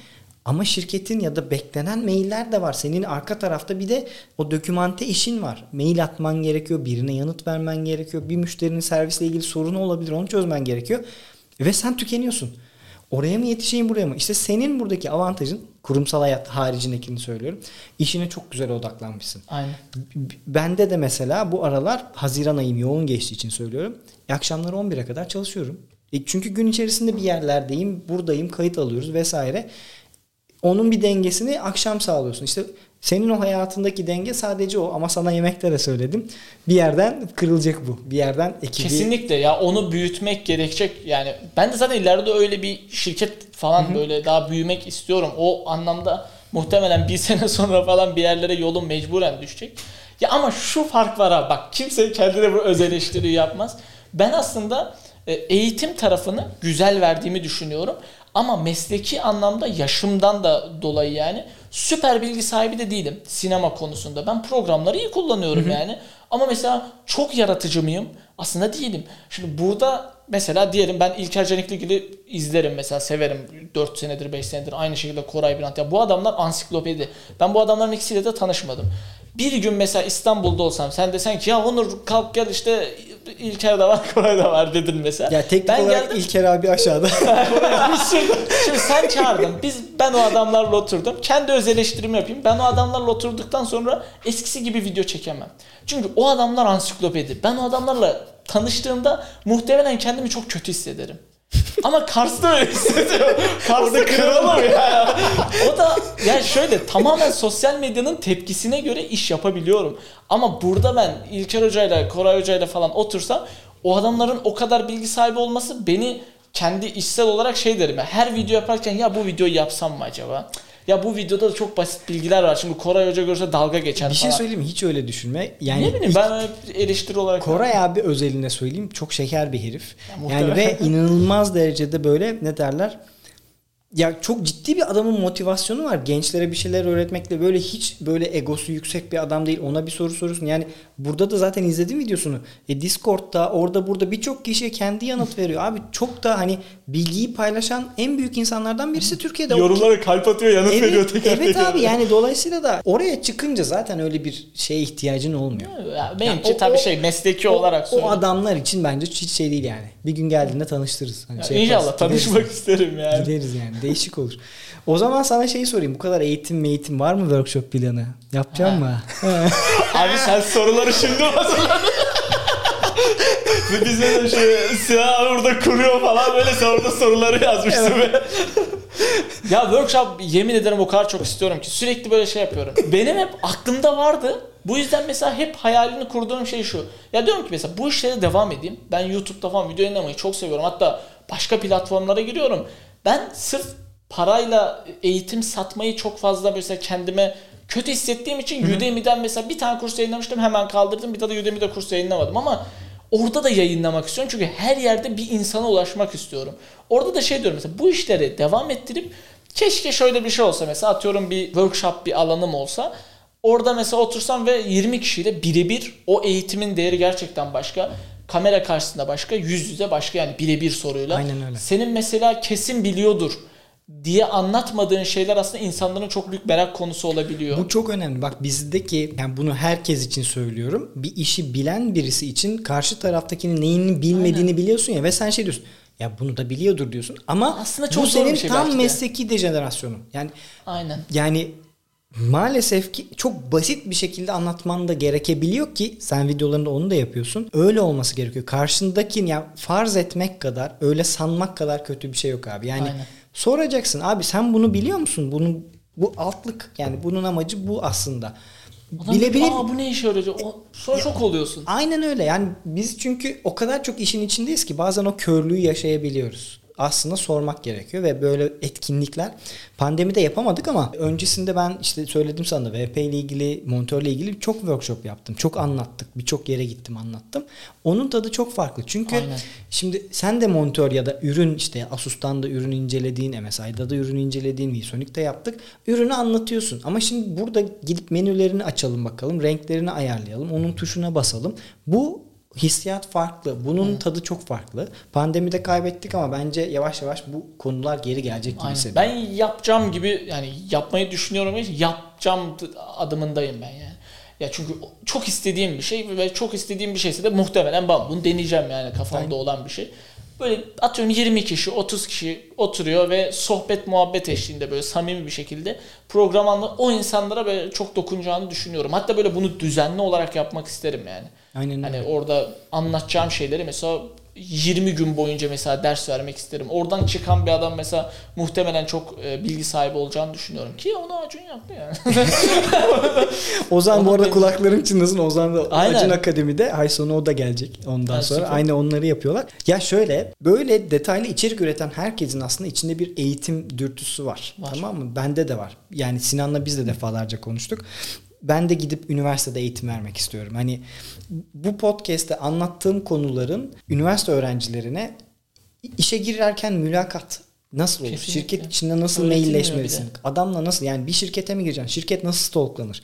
Ama şirketin ya da beklenen mailler de var. Senin arka tarafta bir de o dokümante işin var. Mail atman gerekiyor. Birine yanıt vermen gerekiyor. Bir müşterinin servisle ilgili sorunu olabilir. Onu çözmen gerekiyor. Ve sen tükeniyorsun. Oraya mı yetişeyim buraya mı? İşte senin buradaki avantajın kurumsal hayat haricindekini söylüyorum. İşine çok güzel odaklanmışsın. Aynen. Bende de mesela bu aralar Haziran ayım yoğun geçtiği için söylüyorum. E, akşamları 11'e kadar çalışıyorum. E, çünkü gün içerisinde bir yerlerdeyim, buradayım, kayıt alıyoruz vesaire. Onun bir dengesini akşam sağlıyorsun. İşte senin o hayatındaki denge sadece o ama sana yemekte de söyledim. Bir yerden kırılacak bu. Bir yerden ekibi Kesinlikle ya onu büyütmek gerekecek. Yani ben de zaten ileride öyle bir şirket falan böyle daha büyümek istiyorum. O anlamda muhtemelen bir sene sonra falan bir yerlere yolum mecburen düşecek. Ya ama şu fark var ha bak kimse kendine bu öz eleştiri yapmaz. Ben aslında e, eğitim tarafını güzel verdiğimi düşünüyorum. Ama mesleki anlamda yaşımdan da dolayı yani süper bilgi sahibi de değilim sinema konusunda. Ben programları iyi kullanıyorum yani. Ama mesela çok yaratıcı mıyım? Aslında değilim. Şimdi burada mesela diyelim ben İlker Canikligil'i izlerim mesela severim. 4 senedir 5 senedir aynı şekilde Koray Birant. Ya bu adamlar ansiklopedi. Ben bu adamların ikisiyle de tanışmadım. Bir gün mesela İstanbul'da olsam sen desen ki ya Onur kalk gel işte İlker de var Koray da var dedin mesela. Ya teknik ben olarak geldim İlker abi aşağıda. Şimdi sen çağırdın. Biz ben o adamlarla oturdum. Kendi öz eleştirimi yapayım. Ben o adamlarla oturduktan sonra eskisi gibi video çekemem. Çünkü o adamlar ansiklopedi. Ben o adamlarla tanıştığımda muhtemelen kendimi çok kötü hissederim. Ama Kars'ta öyle hissediyorum. Kars'ta kırılır ya. O da yani şöyle tamamen sosyal medyanın tepkisine göre iş yapabiliyorum. Ama burada ben İlker Hoca'yla, Koray Hoca'yla falan otursam o adamların o kadar bilgi sahibi olması beni kendi işsel olarak şey derim ya her video yaparken ya bu videoyu yapsam mı acaba? Ya bu videoda da çok basit bilgiler var. Şimdi Koray Hoca görse dalga geçer bir şey falan. söyleyeyim mi? Hiç öyle düşünme. Yani ne bileyim ben hep eleştiri olarak Koray abi özeline söyleyeyim çok şeker bir herif. Ya, yani ve inanılmaz derecede böyle ne derler? Ya çok ciddi bir adamın motivasyonu var. Gençlere bir şeyler öğretmekle böyle hiç böyle egosu yüksek bir adam değil. Ona bir soru soruyorsun. Yani burada da zaten izledim videosunu. E Discord'da orada burada birçok kişiye kendi yanıt veriyor. Abi çok da hani bilgiyi paylaşan en büyük insanlardan birisi Türkiye'de. O yorumlara kalp atıyor yanıt Evet, veriyor teker evet teker. abi yani dolayısıyla da oraya çıkınca zaten öyle bir şeye ihtiyacın olmuyor. Ya benimki Yani o- tabii o- şey mesleki O- olarak o, söylüyorum. adamlar için bence hiç şey değil yani. Bir gün geldiğinde tanıştırırız. Hani Ya şey İnşallah yaparız, tanışmak gideriz. isterim yani. Gideriz yani. Değişik olur. O zaman sana şeyi sorayım. Bu kadar eğitim eğitim var mı workshop planı? Yapacağım mı? Abi sen soruları şimdi hazırladın. Ve bize de şey Sinan orada kuruyor falan böyle sen orada soruları yazmışsın be. ya workshop yemin ederim o kadar çok istiyorum ki sürekli böyle şey yapıyorum. Benim hep aklımda vardı. Bu yüzden mesela hep hayalini kurduğum şey şu. Ya diyorum ki mesela bu işlere devam edeyim. Ben YouTube'da falan video yayınlamayı çok seviyorum. Hatta başka platformlara giriyorum. Ben sırf parayla eğitim satmayı çok fazla mesela kendime kötü hissettiğim için Udemy'den mesela bir tane kurs yayınlamıştım hemen kaldırdım. Bir daha da Udemy'de kurs yayınlamadım ama orada da yayınlamak istiyorum. Çünkü her yerde bir insana ulaşmak istiyorum. Orada da şey diyorum mesela bu işleri devam ettirip keşke şöyle bir şey olsa mesela atıyorum bir workshop bir alanım olsa orada mesela otursam ve 20 kişiyle birebir o eğitimin değeri gerçekten başka. Kamera karşısında başka, yüz yüze başka yani birebir soruyla. Aynen öyle. Senin mesela kesin biliyordur diye anlatmadığın şeyler aslında insanların çok büyük merak konusu olabiliyor. Bu çok önemli. Bak bizdeki yani bunu herkes için söylüyorum. Bir işi bilen birisi için karşı taraftakinin neyini bilmediğini Aynen. biliyorsun ya ve sen şey diyorsun. Ya bunu da biliyordur diyorsun. Ama Aslında çok bu senin şey tam de. mesleki dejenerasyonun. Yani Aynen. yani maalesef ki çok basit bir şekilde anlatman da gerekebiliyor ki sen videolarında onu da yapıyorsun. Öyle olması gerekiyor. Karşındakini ya farz etmek kadar, öyle sanmak kadar kötü bir şey yok abi. Yani Aynen. soracaksın abi sen bunu biliyor musun? Bunun bu altlık yani bunun amacı bu aslında. Adam Bilebilir. Aa bu ne işe yarayacak? O, sonra şok oluyorsun. Aynen öyle. Yani biz çünkü o kadar çok işin içindeyiz ki bazen o körlüğü yaşayabiliyoruz. Aslında sormak gerekiyor ve böyle etkinlikler pandemide yapamadık ama öncesinde ben işte söyledim sana VP ile ilgili, monitörle ilgili çok workshop yaptım. Çok anlattık. Birçok yere gittim anlattım. Onun tadı çok farklı. Çünkü Aynen. şimdi sen de monitör ya da ürün işte Asus'tan da ürün incelediğin, MSI'da da ürün incelediğin, VSonic'te yaptık. Ürünü anlatıyorsun. Ama şimdi burada gidip menülerini açalım bakalım. Renklerini ayarlayalım. Onun tuşuna basalım. Bu hissiyat farklı. Bunun tadı çok farklı. Pandemide kaybettik ama bence yavaş yavaş bu konular geri gelecek gibi Aynen. hissediyorum. Ben yapacağım gibi yani yapmayı düşünüyorum yapacağım adımındayım ben yani. Ya çünkü çok istediğim bir şey ve çok istediğim bir şeyse de muhtemelen ben bunu deneyeceğim yani kafamda Aynen. olan bir şey. Böyle atıyorum 20 kişi 30 kişi oturuyor ve sohbet muhabbet eşliğinde böyle samimi bir şekilde program anla o insanlara böyle çok dokunacağını düşünüyorum. Hatta böyle bunu düzenli olarak yapmak isterim yani. Aynen. Hani orada anlatacağım şeyleri mesela 20 gün boyunca mesela ders vermek isterim. Oradan çıkan bir adam mesela muhtemelen çok e, bilgi sahibi olacağını düşünüyorum. Ki onu Acun yaptı yani. Ozan bu arada benziyor. kulaklarım çınlasın. Ozan da Aynen. Acun Akademi'de ay sonu o da gelecek ondan Ha, sonra. süper. Aynı onları yapıyorlar. Ya şöyle böyle detaylı içerik üreten herkesin aslında içinde bir eğitim dürtüsü var. Var. Tamam mı? Bende de var. Yani Sinan'la biz de defalarca konuştuk. Ben de gidip üniversitede eğitim vermek istiyorum. Hani bu podcast'te anlattığım konuların üniversite öğrencilerine işe girerken mülakat nasıl olur? Kesinlikle. Şirket içinde nasıl Öğretilmiyor mailleşmelisin? bile. Adamla nasıl yani bir şirkete mi gireceksin? Şirket nasıl stalklanır?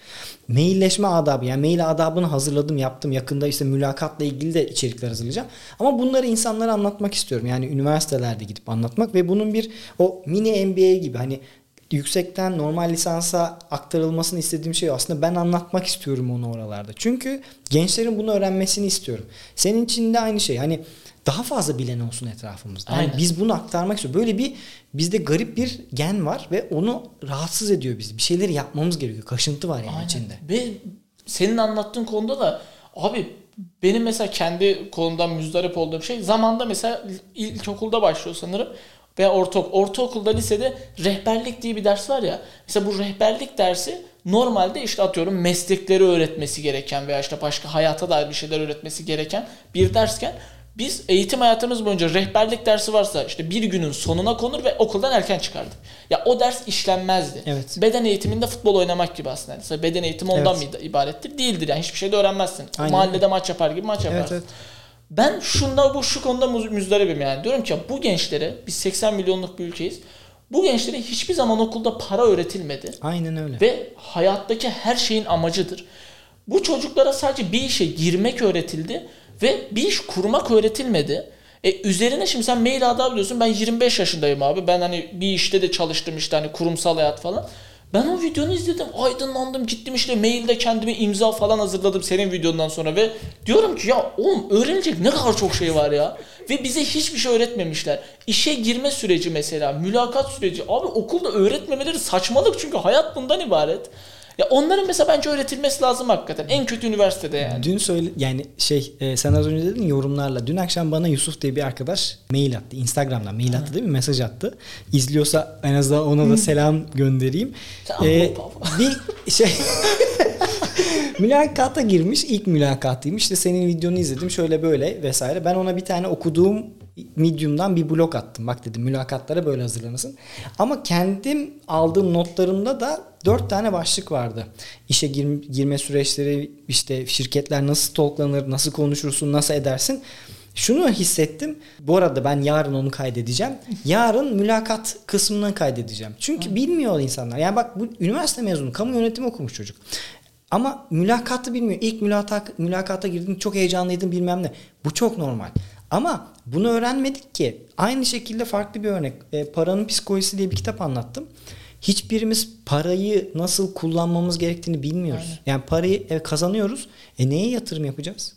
Mailleşme adabı yani mail adabını hazırladım yaptım. Yakında işte mülakatla ilgili de içerikler hazırlayacağım. Ama bunları insanlara anlatmak istiyorum. Yani üniversitelerde gidip anlatmak ve bunun bir o mini MBA gibi hani yüksekten normal lisansa aktarılmasını istediğim şey aslında ben anlatmak istiyorum onu oralarda. Çünkü gençlerin bunu öğrenmesini istiyorum. Senin için de aynı şey. Hani daha fazla bilen olsun etrafımızda. Yani Aynen. biz bunu aktarmak istiyoruz. Böyle bir bizde garip bir gen var ve onu rahatsız ediyor bizi. Bir şeyleri yapmamız gerekiyor. Kaşıntı var yani Aynen. içinde. Ve senin anlattığın konuda da abi benim mesela kendi kolumdan müzdarip olduğum şey zamanda mesela ilkokulda başlıyor sanırım veya ortaokul. Ortaokulda lisede rehberlik diye bir ders var ya. Mesela bu rehberlik dersi normalde işte atıyorum meslekleri öğretmesi gereken veya işte başka hayata dair bir şeyler öğretmesi gereken bir dersken biz eğitim hayatımız boyunca rehberlik dersi varsa işte bir günün sonuna konur ve okuldan erken çıkardık. Ya o ders işlenmezdi. Evet. Beden eğitiminde futbol oynamak gibi aslında. Mesela beden eğitimi ondan Evet. mı ibarettir? Değildir yani hiçbir şey de öğrenmezsin. Aynen. Mahallede maç yapar gibi maç yaparsın. Evet evet. Ben şunda bu şu konuda müzdaribim yani. Diyorum ki bu gençlere biz 80 milyonluk bir ülkeyiz. Bu gençlere hiçbir zaman okulda para öğretilmedi. Aynen öyle. Ve hayattaki her şeyin amacıdır. Bu çocuklara sadece bir işe girmek öğretildi ve bir iş kurmak öğretilmedi. E üzerine şimdi sen mail adabı diyorsun. Ben 25 yaşındayım abi. Ben hani bir işte de çalıştım işte hani kurumsal hayat falan. Ben o videonu izledim. Aydınlandım. Gittim işte mailde kendime imza falan hazırladım senin videondan sonra ve diyorum ki ya oğlum öğrenecek ne kadar çok şey var ya. Ve bize hiçbir şey öğretmemişler. İşe girme süreci mesela, mülakat süreci. Abi okulda öğretmemeleri saçmalık çünkü hayat bundan ibaret. Ya onların mesela bence öğretilmesi lazım hakikaten. En kötü üniversitede yani. Dün söyle yani şey e, sen az önce dedin yorumlarla. Dün akşam bana Yusuf diye bir arkadaş mail attı. Instagram'dan mail attı değil mi? Mesaj attı. İzliyorsa en azından ona da selam göndereyim. Selam E, baba. bir şey mülakata girmiş. ilk mülakatıymış. İşte senin videonu izledim şöyle böyle vesaire. Ben ona bir tane okuduğum Medium'dan bir blok attım. Bak dedim mülakatlara böyle hazırlanırsın. Ama kendim aldığım notlarımda da dört tane başlık vardı. İşe gir- girme süreçleri, işte şirketler nasıl talklanır, nasıl konuşursun, nasıl edersin. Şunu hissettim. Bu arada ben yarın onu kaydedeceğim. Yarın mülakat kısmını kaydedeceğim. Çünkü bilmiyor insanlar. Yani bak bu üniversite mezunu, kamu yönetimi okumuş çocuk. Ama mülakatı bilmiyor. İlk mülakata, mülakata girdim çok heyecanlıydım bilmem ne. Bu çok normal. Ama bunu öğrenmedik ki. Aynı şekilde farklı bir örnek. E, Paranın Psikolojisi diye bir kitap anlattım. Hiçbirimiz parayı nasıl kullanmamız gerektiğini bilmiyoruz. Aynen. Yani parayı e, kazanıyoruz. E neye yatırım yapacağız?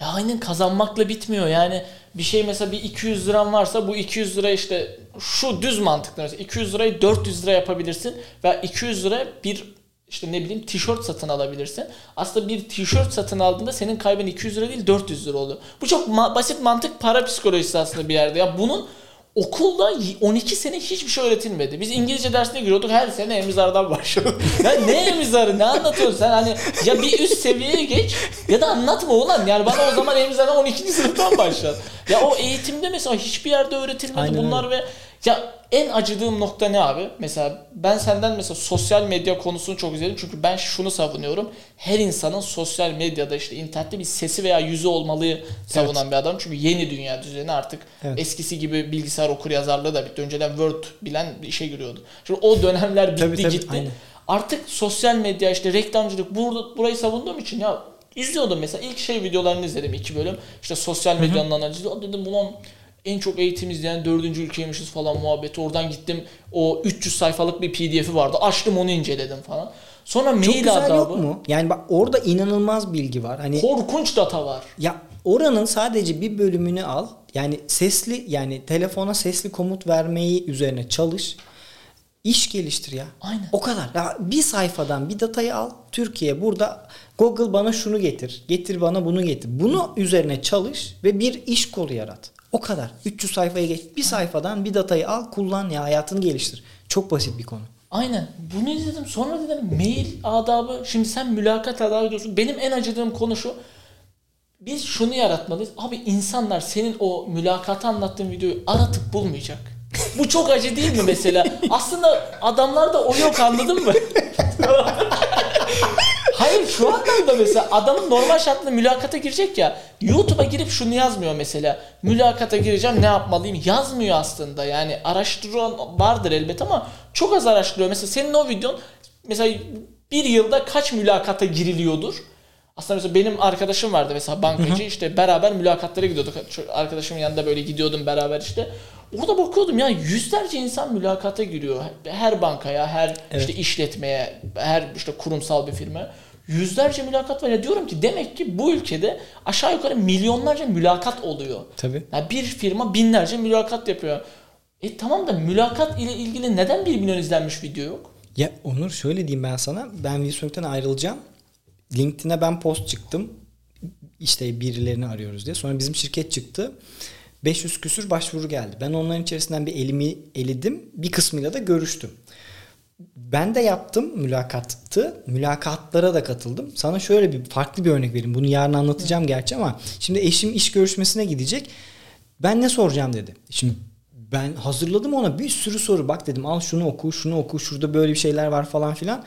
Ya aynen kazanmakla bitmiyor. Yani bir şey mesela bir 200 liran varsa bu 200 lira işte şu düz mantıkla mesela 200 lirayı 400 lira yapabilirsin ve 200 lira bir işte ne bileyim tişört satın alabilirsin. Aslında bir tişört satın aldığında senin kaybın 200 lira değil 400 lira oluyor. Bu çok ma- basit mantık para psikolojisi aslında bir yerde. Ya bunun okulda y- 12 sene hiçbir şey öğretilmedi. Biz İngilizce dersine giriyorduk her sene emizardan başlıyorduk. ya ne emizarı ne anlatıyorsun sen hani ya bir üst seviyeye geç ya da anlatma ulan yani bana o zaman emizardan 12. sınıftan başlat. Ya o eğitimde mesela hiçbir yerde öğretilmedi Aynen bunlar ve ya en acıdığım nokta ne abi? Mesela ben senden mesela sosyal medya konusunu çok izledim. Çünkü ben şunu savunuyorum. Her insanın sosyal medyada işte internette bir sesi veya yüzü olmalı savunan bir adam. Çünkü yeni dünya düzeni artık Evet. eskisi gibi bilgisayar okur yazarlığı da bitti. Önceden Word bilen bir işe giriyordu. Şimdi o dönemler bitti Tabii, tabii, gitti. aynen. Artık sosyal medya işte reklamcılık burada burayı savunduğum için ya izliyordum mesela ilk şey videolarını izledim iki bölüm. İşte sosyal medyanın analizi. Dedim ulan en çok eğitim izleyen dördüncü ülkeymişiz falan muhabbeti. Oradan gittim o 300 sayfalık bir pdf'i vardı. Açtım onu inceledim falan. Sonra Çok mail güzel adabı. yok mu? Yani bak orada inanılmaz bilgi var. Hani Korkunç data var. Ya oranın sadece bir bölümünü al. Yani sesli yani telefona sesli komut vermeyi üzerine çalış. İş geliştir ya. Aynen. O kadar. Ya bir sayfadan bir datayı al. Türkiye burada Google bana şunu getir. Getir bana bunu getir. Bunu üzerine çalış ve bir iş kolu yarat. O kadar. 300 sayfaya geç. Bir sayfadan bir datayı al, kullan ya hayatını geliştir. Çok basit bir konu. Aynen. Bunu izledim. Sonra dedim mail adabı. Şimdi sen mülakat adabı diyorsun. Benim en acıdığım konu şu. Biz şunu yaratmalıyız. Abi insanlar senin o mülakatı anlattığın videoyu aratıp bulmayacak. Bu çok acı değil mi mesela? Aslında adamlarda o yok anladın mı? Hayır şu anlamda mesela adamın normal şartlarda mülakata girecek ya. YouTube'a girip şunu yazmıyor mesela. Mülakata gireceğim ne yapmalıyım yazmıyor aslında. Yani araştıran vardır elbet ama çok az araştırıyor. Mesela senin o videon mesela bir yılda kaç mülakata giriliyordur? Aslında mesela benim arkadaşım vardı mesela bankacı işte beraber mülakatlara gidiyorduk. Arkadaşımın yanında böyle gidiyordum beraber işte. Orada bakıyordum ya yüzlerce insan mülakata giriyor. Her bankaya, her işte işletmeye, her işte kurumsal bir firma. Yüzlerce mülakat var. Ya diyorum ki demek ki bu ülkede aşağı yukarı milyonlarca mülakat oluyor. Tabii. Yani bir firma binlerce mülakat yapıyor. E tamam da mülakat ile ilgili neden bir milyon izlenmiş video yok? Ya Onur şöyle diyeyim ben sana. Ben Wilson'dan ayrılacağım. LinkedIn'e ben post çıktım. İşte birilerini arıyoruz diye. Sonra bizim şirket çıktı. 500 küsür başvuru geldi. Ben onların içerisinden bir elimi elidim. Bir kısmıyla da görüştüm. Ben de yaptım mülakatı. Mülakatlara da katıldım. Sana şöyle bir farklı bir örnek vereyim. Bunu yarın anlatacağım gerçi ama şimdi eşim iş görüşmesine gidecek. Ben ne soracağım dedi. Şimdi ben hazırladım ona bir sürü soru. Bak dedim al şunu oku, şunu oku, şurada böyle bir şeyler var falan filan.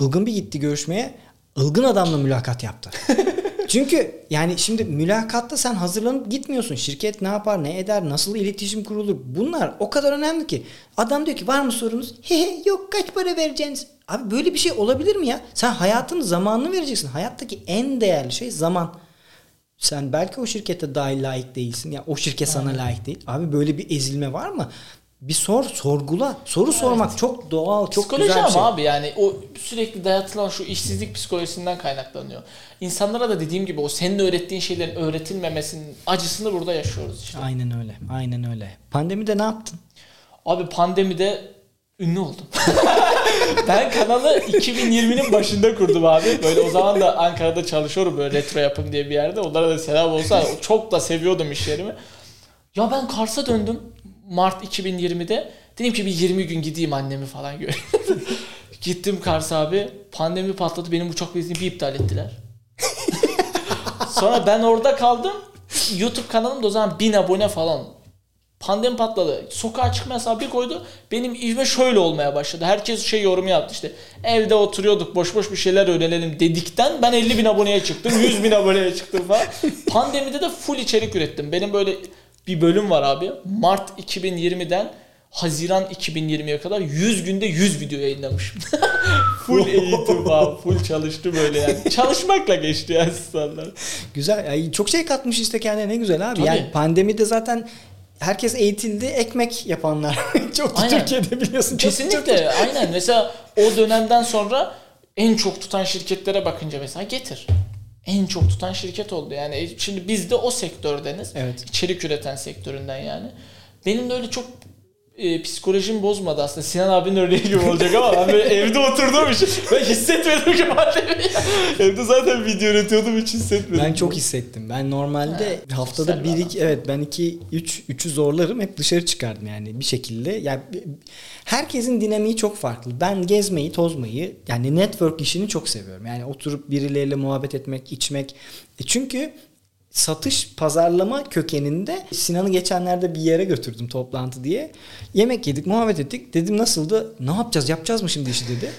Ilgın bir gitti görüşmeye. Ilgın adamla mülakat yaptı. Çünkü yani şimdi mülakatta sen hazırlanıp gitmiyorsun. Şirket ne yapar, ne eder, nasıl iletişim kurulur. Bunlar o kadar önemli ki. Adam diyor ki var mı sorunuz? Hehe yok kaç para vereceğiniz? Abi böyle bir şey olabilir mi ya? Sen hayatın zamanını vereceksin. Hayattaki en değerli şey zaman. Sen belki o şirkete dahi layık değilsin. Ya o şirket sana layık değil. Abi böyle bir ezilme var mı? Bir sor, sorgula. Soru sormak çok doğal, çok Psikoloji güzel bir ama şey. abi yani o sürekli dayatılan şu işsizlik psikolojisinden kaynaklanıyor. İnsanlara da dediğim gibi o senin öğrettiğin şeylerin öğretilmemesinin acısını burada yaşıyoruz işte. Aynen öyle. Aynen öyle. Pandemide ne yaptın? Abi pandemide ünlü oldum. ben kanalı 2020'nin başında kurdum abi. Böyle o zaman da Ankara'da çalışıyorum böyle retro yapım diye bir yerde. Onlara da selam olsa çok da seviyordum iş yerimi. Ya ben Kars'a döndüm Mart 2020'de. Dedim ki bir 20 gün gideyim annemi falan göreyim. Gittim Kars abi. Pandemi patladı. Benim uçak biletimi bir iptal ettiler. Sonra ben orada kaldım. YouTube kanalım da o zaman 1000 abone falan. Pandemi patladı. Sokağa çıkma yasağı bir koydu. Benim ivme şöyle olmaya başladı. Herkes şey yorum yaptı işte. Evde oturuyorduk boş boş bir şeyler öğrenelim dedikten ben 50 bin aboneye çıktım. 100 bin aboneye çıktım falan. Pandemide de full içerik ürettim. Benim böyle bir bölüm var abi. Mart 2020'den Haziran 2020'ye kadar 100 günde 100 video yayınlamışım. full eğitim falan. Full çalıştı böyle yani. Çalışmakla geçti yani asistanlar. Güzel. Yani çok şey katmış işte kendine ne güzel abi. Tabii. Yani pandemide zaten herkes eğitildi. Ekmek yapanlar. çok Aynen. Türkiye'de biliyorsun. Çok- Kesinlikle aynen. Mesela o dönemden sonra en çok tutan şirketlere bakınca mesela Getir. En çok tutan şirket oldu. Yani e, şimdi biz de o sektördeniz. Evet. İçerik üreten sektöründen yani. Benim de öyle çok e, psikolojim bozmadı aslında. Sinan abinin örneği gibi olacak ama ben böyle evde oturduğum için ben hissetmedim ki pandemiyi. evde zaten video üretiyordum hiç hissetmedim. Ben çok hissettim. Ben normalde haftada sosyal bir bir iki evet ben iki üç üçü zorlarım hep dışarı çıkardım yani bir şekilde. Yani herkesin dinamiği çok farklı. Ben gezmeyi, tozmayı yani network işini çok seviyorum. Yani oturup birileriyle muhabbet etmek, içmek. E çünkü satış pazarlama kökeninde Sinan'ı geçenlerde bir yere götürdüm toplantı diye. Yemek yedik, muhabbet ettik. Dedim nasıldı? Ne yapacağız? Yapacağız mı şimdi işi dedi.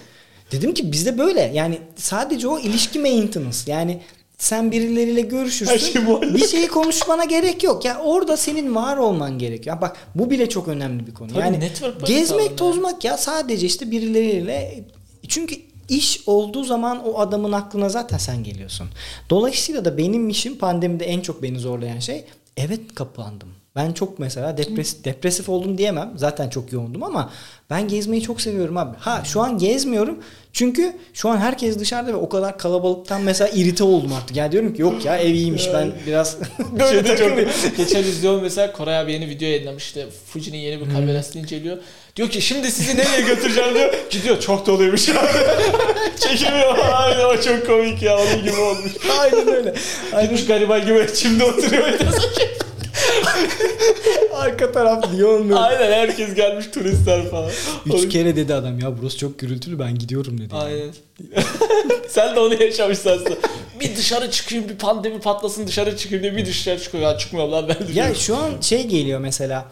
Dedim ki bizde böyle. Yani sadece o ilişki maintenance. Yani sen birileriyle görüşürsün. Şey bir şeyi konuşmana gerek yok. Ya orada senin var olman gerekiyor. Bak bu bile çok önemli bir konu. Tabii, yani gezmek, tozmak ya sadece işte birileriyle çünkü iş olduğu zaman o adamın aklına zaten sen geliyorsun. Dolayısıyla da benim işim pandemide en çok beni zorlayan şey evet kapandım. Ben çok mesela depres depresif oldum diyemem. Zaten çok yoğundum ama ben gezmeyi çok seviyorum abi. Ha şu an gezmiyorum. Çünkü şu an herkes dışarıda ve o kadar kalabalıktan mesela irite oldum artık. Yani diyorum ki yok ya ev iyiymiş ben biraz böyle takılayım. Geçen izliyorum mesela Koray abi yeni video yayınlamıştı. Fuji'nin yeni bir kamerasını inceliyor. Diyor ki şimdi sizi nereye götüreceğim diyor. Gidiyor çok doluymuş abi. Çekemiyor abi o çok komik ya onun gibi olmuş. Aynen öyle. Aynen. Gitmiş gariban gibi şimdi oturuyor. Arka taraf Lyon mu? Aynen herkes gelmiş turistler falan. Üç kere dedi adam ya burası çok gürültülü ben gidiyorum dedi. Aynen. Sen de onu yaşamışsın aslında. Bir dışarı çıkayım bir pandemi patlasın dışarı çıkayım diye bir dışarı çıkıyor. Ya çıkmıyorum lan ben Ya şu an şey geliyor mesela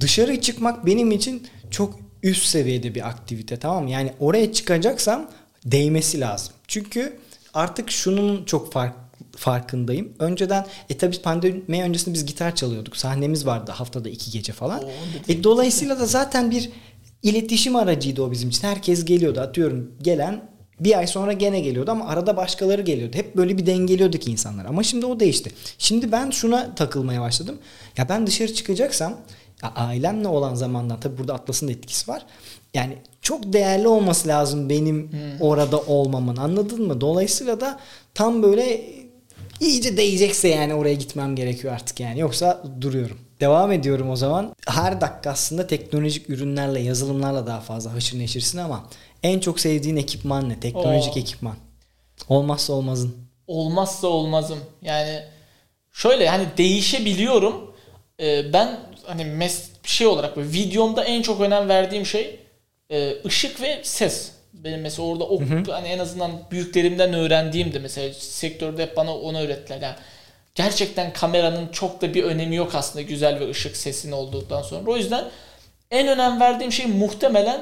dışarı çıkmak benim için çok üst seviyede bir aktivite tamam mı? Yani oraya çıkacaksam değmesi lazım. Çünkü artık şunun çok fark, farkındayım. Önceden e tabi pandemi öncesinde biz gitar çalıyorduk. Sahnemiz vardı haftada iki gece falan. Oo, E, dolayısıyla da zaten bir iletişim aracıydı o bizim için. Herkes geliyordu atıyorum gelen bir ay sonra gene geliyordu ama arada başkaları geliyordu. Hep böyle bir dengeliyorduk insanlar. Ama şimdi o değişti. Şimdi ben şuna takılmaya başladım. Ya ben dışarı çıkacaksam ailemle olan zamandan tabii burada Atlas'ın da etkisi var. Yani çok değerli olması lazım benim orada olmamın anladın mı? Dolayısıyla da tam böyle iyice değecekse yani oraya gitmem gerekiyor artık yani. Yoksa duruyorum. Devam ediyorum o zaman. Her dakika aslında teknolojik ürünlerle, yazılımlarla daha fazla haşır neşirsin ama en çok sevdiğin ekipman ne? Teknolojik Oo. ekipman. Olmazsa olmazın. olmazsa olmazım. Yani şöyle hani değişebiliyorum. Ee, ben hani mes şey olarak böyle videomda en çok önem verdiğim şey e, ışık ve ses. Benim mesela orada o hani en azından büyüklerimden öğrendiğim de mesela sektörde hep bana onu öğrettiler. Yani gerçekten kameranın çok da bir önemi yok aslında güzel ve ışık sesin olduktan sonra. O yüzden en önem verdiğim şey muhtemelen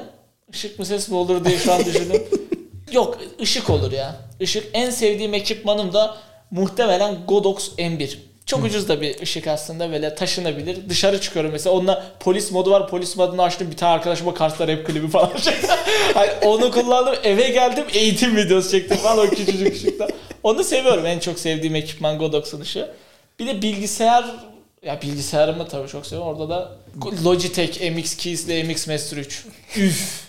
ışık mı ses mi olur diye şu an düşündüm. Yok ışık olur ya. Işık en sevdiğim ekipmanım da muhtemelen Godox M1. Çok ucuz da bir ışık aslında böyle taşınabilir. Dışarı çıkıyorum mesela onunla polis modu var. Polis modunu açtım bir tane arkadaşıma Kars'ta rap klibi falan çekti. Hani onu kullandım eve geldim eğitim videosu çektim falan o küçücük ışıkta. Onu seviyorum en çok sevdiğim ekipman Godox'un ışığı. Bir de bilgisayar ya bilgisayarımı tabii çok seviyorum. Orada da Logitech MX Keys ile MX Master 3. Üf.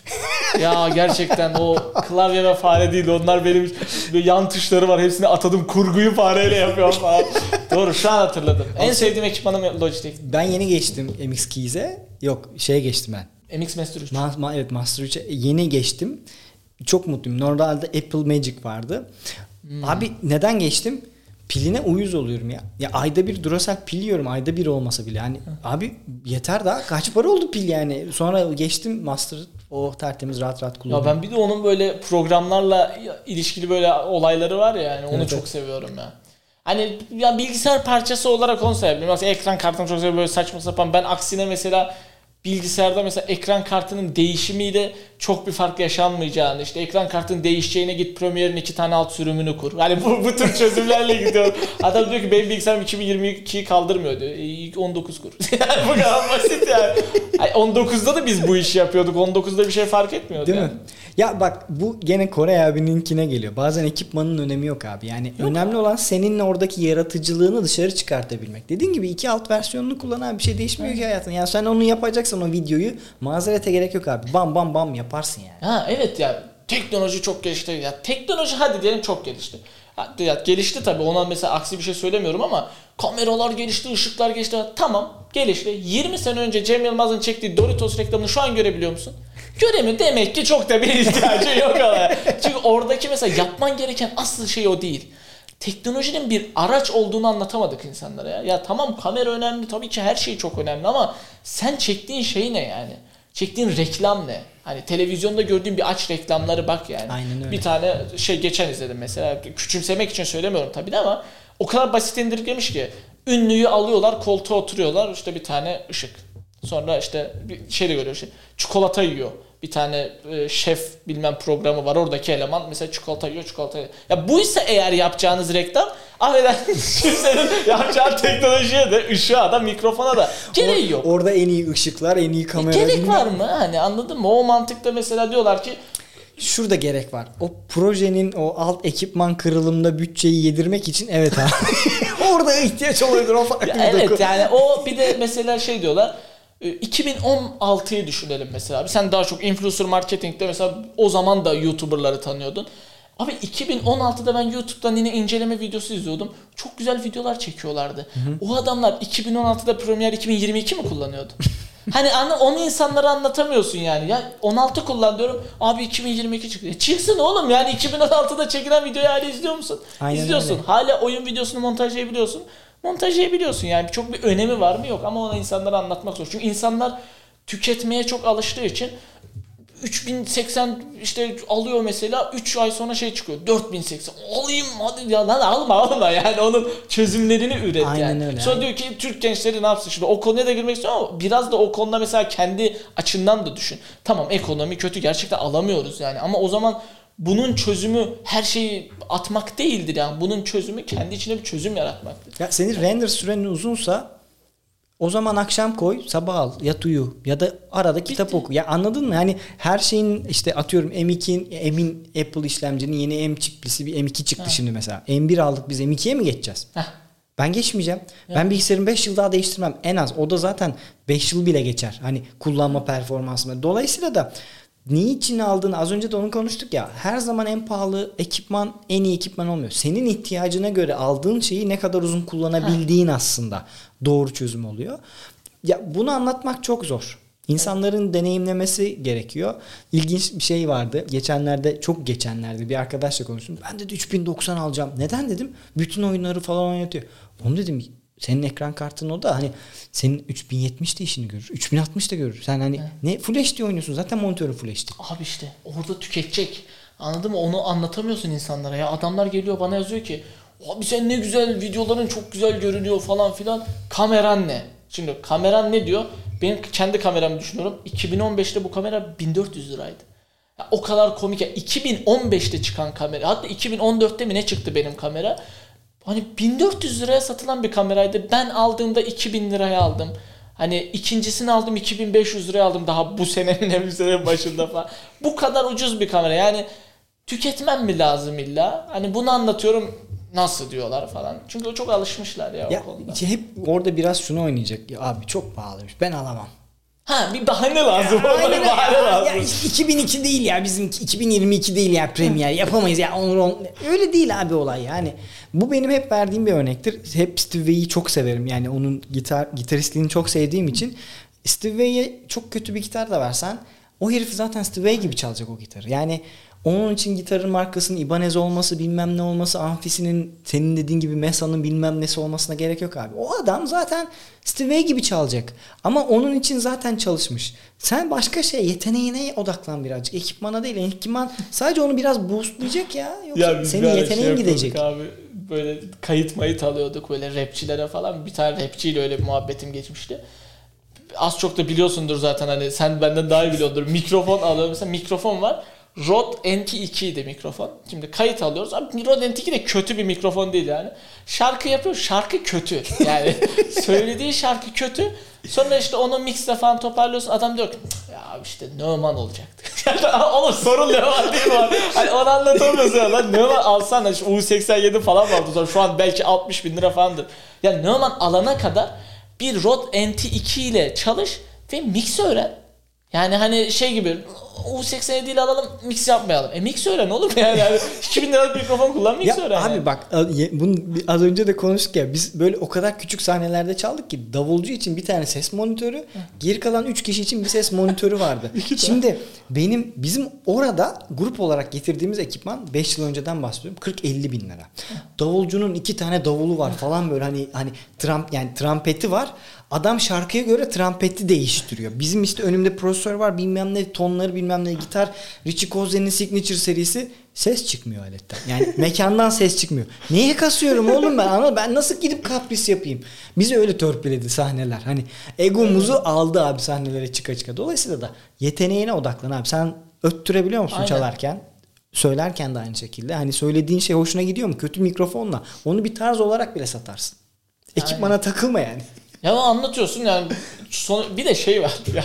ya gerçekten o klavye ve fare değil onlar benim yan tuşları var hepsini atadım kurguyu fareyle yapıyorum falan. Doğru şu an hatırladım. En sevdiğim ekipmanım Logitech. Ben yeni geçtim MX Keys'e. Yok şeye geçtim ben. MX Master 3. Ma- ma- evet Master 3'e yeni geçtim. Çok mutluyum. Normalde Apple Magic vardı. Abi neden geçtim? Piline uyuz oluyorum ya. Ya ayda bir Duracell pil yiyorum. Ayda bir olmasa bile. Yani abi yeter daha. Kaç para oldu pil yani. Sonra geçtim Master. O tertemiz rahat rahat Ya kullanıyorum. ben bir de onun böyle programlarla ilişkili böyle olayları var ya yani onu Evet, çok seviyorum ya. Hani ya bilgisayar parçası olarak onu sayabilirim. Mesela ekran kartım çok güzel böyle saçma sapan. Ben aksine mesela bilgisayarda mesela ekran kartının değişimiyle çok bir fark yaşanmayacağını işte ekran kartının değişeceğine git Premiere'in iki tane alt sürümünü kur. Hani bu, bu tür çözümlerle gidiyor. Adam diyor ki benim bilgisayarım 2022'yi kaldırmıyor diyor. E, 19 kur. yani bu kadar basit yani. Ay, 19'da da biz bu işi yapıyorduk. 19'da bir şey fark etmiyordu. Değil yani. mi? Ya bak bu gene Kore abininkine geliyor. Bazen ekipmanın önemi yok abi. Yani önemli olan senin oradaki yaratıcılığını dışarı çıkartabilmek. Dediğin gibi iki alt versiyonunu kullanan bir şey değişmiyor ki hayatın. Yani sen onu yapacaksan o videoyu mazerete gerek yok abi. Bam bam bam yaparsın yani. Ha evet ya teknoloji çok gelişti. Ya teknoloji hadi diyelim çok gelişti. Ya, gelişti tabii ona mesela aksi bir şey söylemiyorum ama kameralar gelişti, ışıklar gelişti. Tamam gelişti. 20 sene önce Cem Yılmaz'ın çektiği Doritos reklamını şu an görebiliyor musun? Göremiyor. Demek ki çok da bir ihtiyacı yok ama. Çünkü oradaki mesela yapman gereken asıl şey o değil. Teknolojinin bir araç olduğunu anlatamadık insanlara ya. Ya tamam kamera önemli tabii ki her şey çok önemli ama sen çektiğin şey ne yani? Çektiğin reklam ne? Hani televizyonda gördüğün bir aç reklamları bak yani. Aynen öyle. Bir tane şey geçen izledim mesela. Küçümsemek için söylemiyorum tabii de ama o kadar basit indirgemiş ki. Ünlüyü alıyorlar, koltuğa oturuyorlar. işte bir tane ışık. Sonra işte bir şey de görüyor şey. Çikolata yiyor. Bir tane e, şef bilmem programı var. Oradaki eleman mesela çikolata yiyor, çikolata yiyor. Ya bu ise eğer yapacağınız reklam affedersiniz kimsenin yapacağı teknolojiye de ışığa da mikrofona da gereği yok. Orada en iyi ışıklar, en iyi kamera. Gerek bilmem- var mı? Hani anladın mı? O mantıkta mesela diyorlar ki Şurada gerek var. O projenin o alt ekipman kırılımında bütçeyi yedirmek için evet abi. Orada ihtiyaç oluyordur o farklı Ya bir doku. evet yani o bir de mesela şey diyorlar. E, 2016'yı düşünelim mesela. Abi sen daha çok influencer marketingde mesela o zaman da YouTuber'ları tanıyordun. Abi 2016'da ben YouTube'dan yine inceleme videosu izliyordum. Çok güzel videolar çekiyorlardı. O adamlar 2016'da Premiere 2022 mi kullanıyordu? hani anla, onu insanlara anlatamıyorsun yani. Ya 16 kullan diyorum. Abi 2022 çıktı. E çıksın oğlum yani 2016'da çekilen videoyu hala izliyor musun? Aynen İzliyorsun. öyle. Hala oyun videosunu montajlayabiliyorsun. Montajlayabiliyorsun yani. Çok bir önemi var mı? Yok. Ama ona insanlara anlatmak zor. Çünkü insanlar tüketmeye çok alıştığı için 3080 işte alıyor mesela 3 ay sonra şey çıkıyor. 4080 alayım hadi ya. Lan alma alma. Yani onun çözümlerini üret Aynen yani. öyle. Sonra diyor ki Türk gençleri ne yapsın? Şimdi o konuya da girmek istiyorum ama biraz da o konuda mesela kendi açından da düşün. Tamam ekonomi kötü. Gerçekten alamıyoruz yani. Ama o zaman bunun çözümü her şeyi atmak değildir yani. Bunun çözümü kendi içine bir çözüm yaratmaktır. Ya senin render sürenin uzunsa o zaman akşam koy, sabah al, yat uyu ya da arada kitap oku. Ya anladın mı? Yani her şeyin işte atıyorum M2'in Emin Apple işlemcinin yeni M çiplisi bir M2 çıktı şimdi mesela. M1 aldık biz M2'ye mi geçeceğiz? Heh. Ben geçmeyeceğim. Ben bilgisayarımı 5 yıl daha değiştirmem en az. O da zaten 5 yıl bile geçer. Hani kullanma performansıma. Dolayısıyla da niçin aldığını az önce de onu konuştuk ya. Her zaman en pahalı ekipman en iyi ekipman olmuyor. Senin ihtiyacına göre aldığın şeyi ne kadar uzun kullanabildiğin aslında doğru çözüm oluyor. Ya bunu anlatmak çok zor. İnsanların deneyimlemesi gerekiyor. İlginç bir şey vardı. Geçenlerde çok geçenlerde bir arkadaşla konuştum. Ben de 3090 alacağım. Neden dedim? Bütün oyunları falan oynatıyor. Onu dedim senin ekran kartın o da hani senin 3070 de işini görür. 3060 da görür. Sen hani ne Full HD oynuyorsun. Zaten monitörün Full HD. Abi işte orada tüketecek. Anladın mı? Onu anlatamıyorsun insanlara ya. Adamlar geliyor bana yazıyor ki abi sen ne güzel videoların çok güzel görünüyor falan filan. Kameran ne? Şimdi kameran ne diyor? Benim kendi kameramı düşünüyorum. 2015'te bu kamera 1400 liraydı. Ya o kadar komik ya. 2015'te çıkan kamera. Hatta 2014'te mi ne çıktı benim kamera? Hani 1400 liraya satılan bir kameraydı. Ben aldığımda 2000 liraya aldım. Hani ikincisini aldım 2500 liraya aldım daha bu senenin en senenin başında falan. Bu kadar ucuz bir kamera. Yani tüketmem mi lazım illa? Hani bunu anlatıyorum nasıl diyorlar falan. Çünkü çok alışmışlar ya, Ya o konuda. hep orada biraz şunu oynayacak. Ya abi çok pahalıymış. Ben alamam. Ha bir bahane lazım. Orada Aynen bahane ya. lazım. Ya işte 2002 değil ya bizim 2022 değil ya Premier yapamayız ya onu on- öyle değil abi olay yani. Bu benim hep verdiğim bir örnektir. Hep Steve Vai'yi çok severim. Yani onun gitar gitaristliğini çok sevdiğim için Steve Vai'ye çok kötü bir gitar da versen o herif zaten Steve Vai gibi çalacak o gitarı. Yani onun için gitarın markasının Ibanez olması bilmem ne olması amfisinin senin dediğin gibi Mesa'nın bilmem nesi olmasına gerek yok abi. O adam zaten Steve Vai gibi çalacak. Ama onun için zaten çalışmış. Sen başka şey yeteneğine odaklan birazcık. Ekipmana değil. Ekipman sadece onu biraz boostlayacak ya. Yoksa biz senin ara yeteneğin şey gidecek. Abi. böyle kayıt mayıt alıyorduk böyle rapçilere falan. Bir tane rapçiyle öyle bir muhabbetim geçmişti. Az çok da biliyorsundur zaten hani sen benden daha iyi biliyordur. Mikrofon alıyor mesela mikrofon var. Rode NT2 idi mikrofon. Şimdi kayıt alıyoruz. Abi Rode NT2 de kötü bir mikrofon değil yani. Şarkı yapıyor. Şarkı kötü. Yani söylediği şarkı kötü. Sonra işte onu mixle falan toparlıyorsun. Adam diyor ki ya işte Neumann olacaktı. Oğlum sorun Neumann değil mi? Hani onu anlatamıyorsun ya lan. Neumann alsan da işte U87 falan vardı. Şu an belki 60 bin lira falandır. Ya Neumann alana kadar bir Rode NT2 ile çalış ve mix öğren. Yani hani şey gibi U87 ile alalım mix yapmayalım. E mix öğren olur mu yani? yani 2000 liralık mikrofon kullan mix Ya öğren. abi yani. bak bunu az önce de konuştuk ya biz böyle o kadar küçük sahnelerde çaldık ki davulcu için bir tane ses monitörü geri kalan 3 kişi için bir ses monitörü vardı. Şimdi benim bizim orada grup olarak getirdiğimiz ekipman 5 yıl önceden bahsediyorum 40-50 bin lira. Davulcunun iki tane davulu var falan böyle hani hani tram, yani trampeti var. Adam şarkıya göre trampeti değiştiriyor. Bizim işte önümde prosesör var bilmem ne tonları bilmem ne gitar. Richie Kozen'in Signature serisi ses çıkmıyor aletten. Yani mekandan ses çıkmıyor. Neye kasıyorum oğlum ben? Anladın Ben nasıl gidip kapris yapayım? Bizi öyle törpüledi sahneler. Hani egomuzu aldı abi sahnelere çıka çıka. Dolayısıyla da yeteneğine odaklan abi. Sen öttürebiliyor musun Aynen. çalarken? Söylerken de aynı şekilde. Hani söylediğin şey hoşuna gidiyor mu? Kötü mikrofonla. Onu bir tarz olarak bile satarsın. Ekipmana takılma yani. Ya anlatıyorsun yani son, bir de şey var ya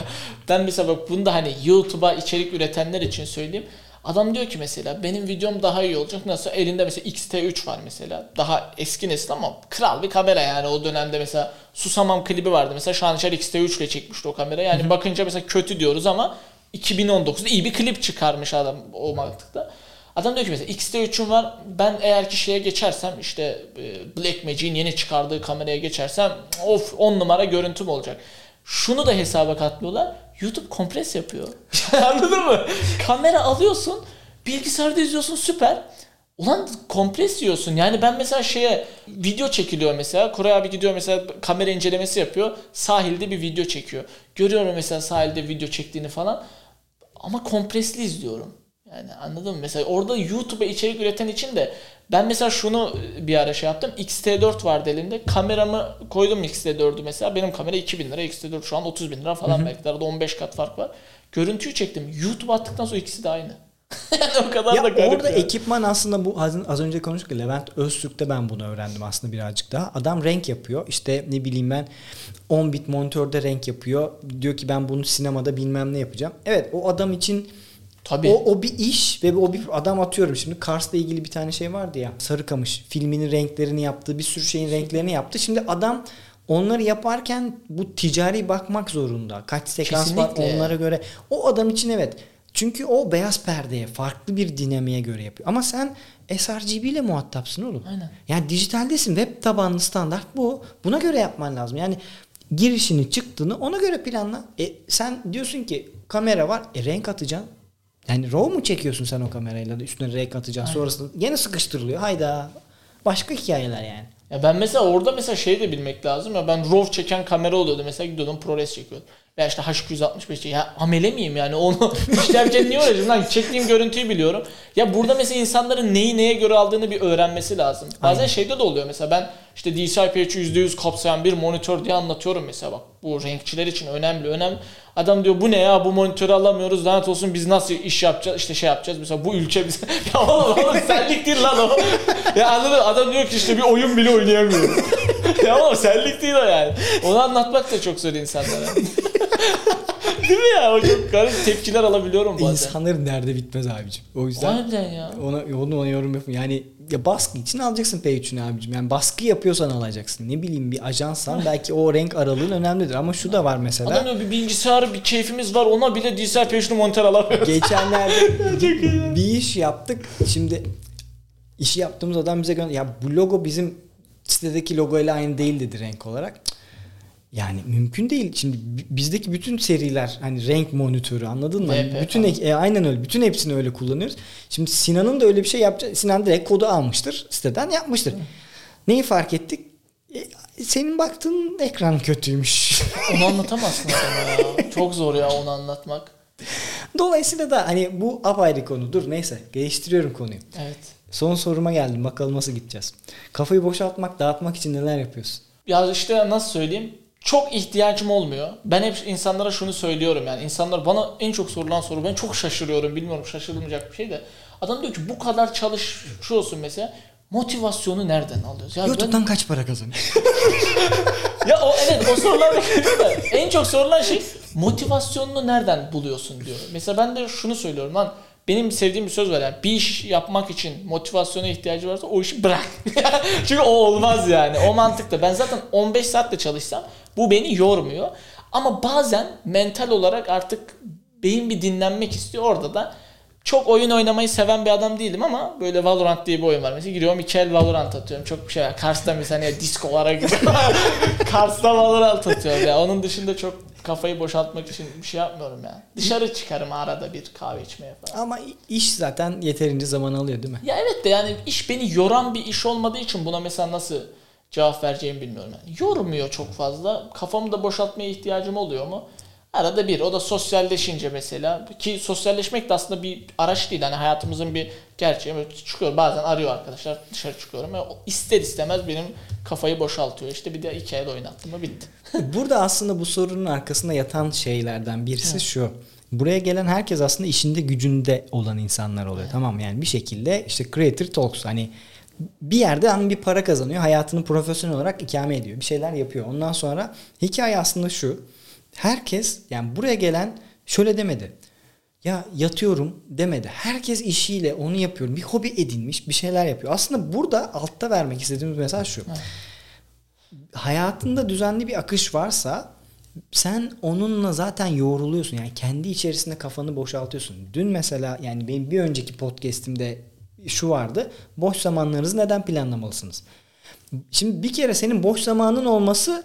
ben mesela bak bunu da hani YouTube'a içerik üretenler için söyleyeyim. Adam diyor ki mesela benim videom daha iyi olacak. Nasıl elinde mesela X-T3 var mesela. Daha eski nesil ama kral bir kamera yani o dönemde mesela Susamam klibi vardı. Mesela Şanışer X-T3 ile çekmişti o kamera. Yani bakınca mesela kötü diyoruz ama 2019'da iyi bir klip çıkarmış adam o mantıkta. Adam diyor ki mesela X-T3'üm var. Ben eğer ki şeye geçersem işte e, Blackmagic'in yeni çıkardığı kameraya geçersem of 10 numara görüntüm olacak. Şunu da hesaba katlıyorlar. YouTube kompres yapıyor. Anladın mı? Kamera alıyorsun, bilgisayarda izliyorsun süper. Ulan kompres yiyorsun. Yani ben mesela şeye video çekiliyor mesela. Koray abi gidiyor mesela kamera incelemesi yapıyor. Sahilde bir video çekiyor. Görüyorum mesela sahilde video çektiğini falan. Ama kompresli izliyorum. Yani anladın mı? Mesela orada YouTube'a içerik üreten için de ben mesela şunu bir ara şey yaptım. X-T4 vardı elimde. Kameramı koydum X-T4'ü mesela. Benim kamera 2000 lira. X-T4 şu an 30 bin lira falan. Belki arada 15 kat fark var. Görüntüyü çektim. YouTube'a attıktan sonra ikisi de aynı. yani o kadar Ya da garip. orada yani. ekipman aslında bu az, az önce konuştuk ya Levent Öztürk'te ben bunu öğrendim aslında birazcık daha. Adam renk yapıyor. İşte ne bileyim ben 10 bit monitörde renk yapıyor. Diyor ki ben bunu sinemada bilmem ne yapacağım. Evet o adam için Tabii. o, o bir iş ve o bir adam atıyorum şimdi Kars'la ilgili bir tane şey vardı ya Sarıkamış filminin renklerini yaptı bir sürü şeyin renklerini yaptı. Şimdi adam onları yaparken bu ticari bakmak zorunda. Kaç sekans var Kesinlikle. onlara göre. O adam için evet. Çünkü o beyaz perdeye farklı bir dinamiğe göre yapıyor. Ama sen sRGB ile muhatapsın oğlum. Aynen. Yani dijitaldesin. Web tabanlı standart bu. Buna göre yapman lazım. Yani girişini çıktığını ona göre planla. E, sen diyorsun ki kamera var. E, renk atacaksın. Yani RAW mu çekiyorsun sen o kamerayla da üstüne renk atacaksın. Sonrasında gene sıkıştırılıyor. Hayda. Başka hikayeler yani. Ya ben mesela orada mesela şey de bilmek lazım ya ben RAW çeken kamera oluyordu mesela gidiyordum ProRes çekiyordum. Veya işte H265 ya amele miyim yani onu işlerken niye uğraşıyorum lan çektiğim görüntüyü biliyorum. Ya burada mesela insanların neyi neye göre aldığını bir öğrenmesi lazım. Bazen Aynen. şeyde de oluyor mesela ben işte DCI-P3'ü %100 kapsayan bir monitör diye anlatıyorum mesela bak bu renkçiler için önemli önemli. Adam diyor bu ne ya bu monitörü alamıyoruz lanet olsun biz nasıl iş yapacağız işte şey yapacağız mesela bu ülke bize ya oğlum oğlum senlik değil lan o. ya anladın adam diyor ki işte bir oyun bile oynayamıyorum. ya oğlum senlik değil o yani. Onu anlatmak da çok zor insanlara. değil mi ya? O çok garip tepkiler alabiliyorum bazen. İnsanların derdi bitmez abicim. O yüzden Harbiden ya. ona, onu ona yorum yapın. Yani ya baskı için alacaksın P3'ünü abicim. Yani baskı yapıyorsan alacaksın. Ne bileyim bir ajansan belki o renk aralığın önemlidir. Ama şu da var mesela. Adam diyor bir bilgisayar bir keyfimiz var ona bile DCI-P3'lü monitör alamıyoruz. Geçenlerde bir, bir iş yaptık. Şimdi işi yaptığımız adam bize gönder. Ya bu logo bizim sitedeki logo ile aynı değil dedi renk olarak. Yani mümkün değil. Şimdi bi- bizdeki bütün seriler hani renk monitörü anladın mı? VP bütün falan. ek- e, aynen öyle. Bütün hepsini öyle kullanıyoruz. Şimdi Sinan'ın da öyle bir şey yapacak. Sinan direkt kodu almıştır. Siteden yapmıştır. Neyi fark ettik? E, senin baktığın ekran kötüymüş. Onu anlatamazsın adama ya. Çok zor ya onu anlatmak. Dolayısıyla da hani bu apayrı konu. Dur neyse. Geliştiriyorum konuyu. Evet. Son soruma geldim. Bakalım nasıl gideceğiz. Kafayı boşaltmak, dağıtmak için neler yapıyorsun? Ya işte nasıl söyleyeyim? Çok ihtiyacım olmuyor. Ben hep insanlara şunu söylüyorum yani. insanlar bana en çok sorulan soru. Ben çok şaşırıyorum. Bilmiyorum şaşırılmayacak bir şey de. Adam diyor ki bu kadar çalışıyorsun mesela. Motivasyonu nereden alıyoruz? Ya YouTube'dan ben... kaç para kazanıyorsun? ya o evet o sorular da en çok sorulan şey motivasyonunu nereden buluyorsun diyor. Mesela ben de şunu söylüyorum lan benim sevdiğim bir söz var yani bir iş yapmak için motivasyona ihtiyacı varsa o işi bırak. Çünkü o olmaz yani. O mantıkta. Ben zaten 15 saatte çalışsam bu beni yormuyor. Ama bazen mental olarak artık beyin bir dinlenmek istiyor. Orada da çok oyun oynamayı seven bir adam değilim ama böyle Valorant diye bir oyun var. Mesela giriyorum iki el Valorant atıyorum. Çok bir şey var. Kars'ta mesela hani diskolara gidiyorum. Kars'ta Valorant atıyorum. Yani onun dışında çok kafayı boşaltmak için bir şey yapmıyorum yani. Dışarı çıkarım arada bir kahve içmeye falan. Ama iş zaten yeterince zaman alıyor değil mi? Ya evet de yani iş beni yoran bir iş olmadığı için buna mesela nasıl cevap vereceğimi bilmiyorum. Yani yormuyor çok fazla. Kafamı da boşaltmaya ihtiyacım oluyor mu? Arada bir. O da sosyalleşince mesela. Ki sosyalleşmek de aslında bir araç değil. Hani hayatımızın bir gerçeği. Böyle çıkıyor bazen arıyor arkadaşlar. Dışarı çıkıyorum. Yani ister istemez benim kafayı boşaltıyor. İşte bir de iki el oynattım mı bitti. Burada aslında bu sorunun arkasında yatan şeylerden birisi evet. şu. Buraya gelen herkes aslında işinde gücünde olan insanlar oluyor. Evet. Tamam yani bir şekilde işte creator talks hani bir yerde hani bir para kazanıyor. Hayatını profesyonel olarak ikame ediyor. Bir şeyler yapıyor. Ondan sonra hikaye aslında şu herkes yani buraya gelen şöyle demedi. Ya yatıyorum demedi. Herkes işiyle onu yapıyorum. Bir hobi edinmiş bir şeyler yapıyor. Aslında burada altta vermek istediğimiz mesaj şu. Evet. Hayatında düzenli bir akış varsa sen onunla zaten yoğruluyorsun. Yani kendi içerisinde kafanı boşaltıyorsun. Dün mesela yani benim bir önceki podcast'imde şu vardı. Boş zamanlarınızı neden planlamalısınız? Şimdi bir kere senin boş zamanın olması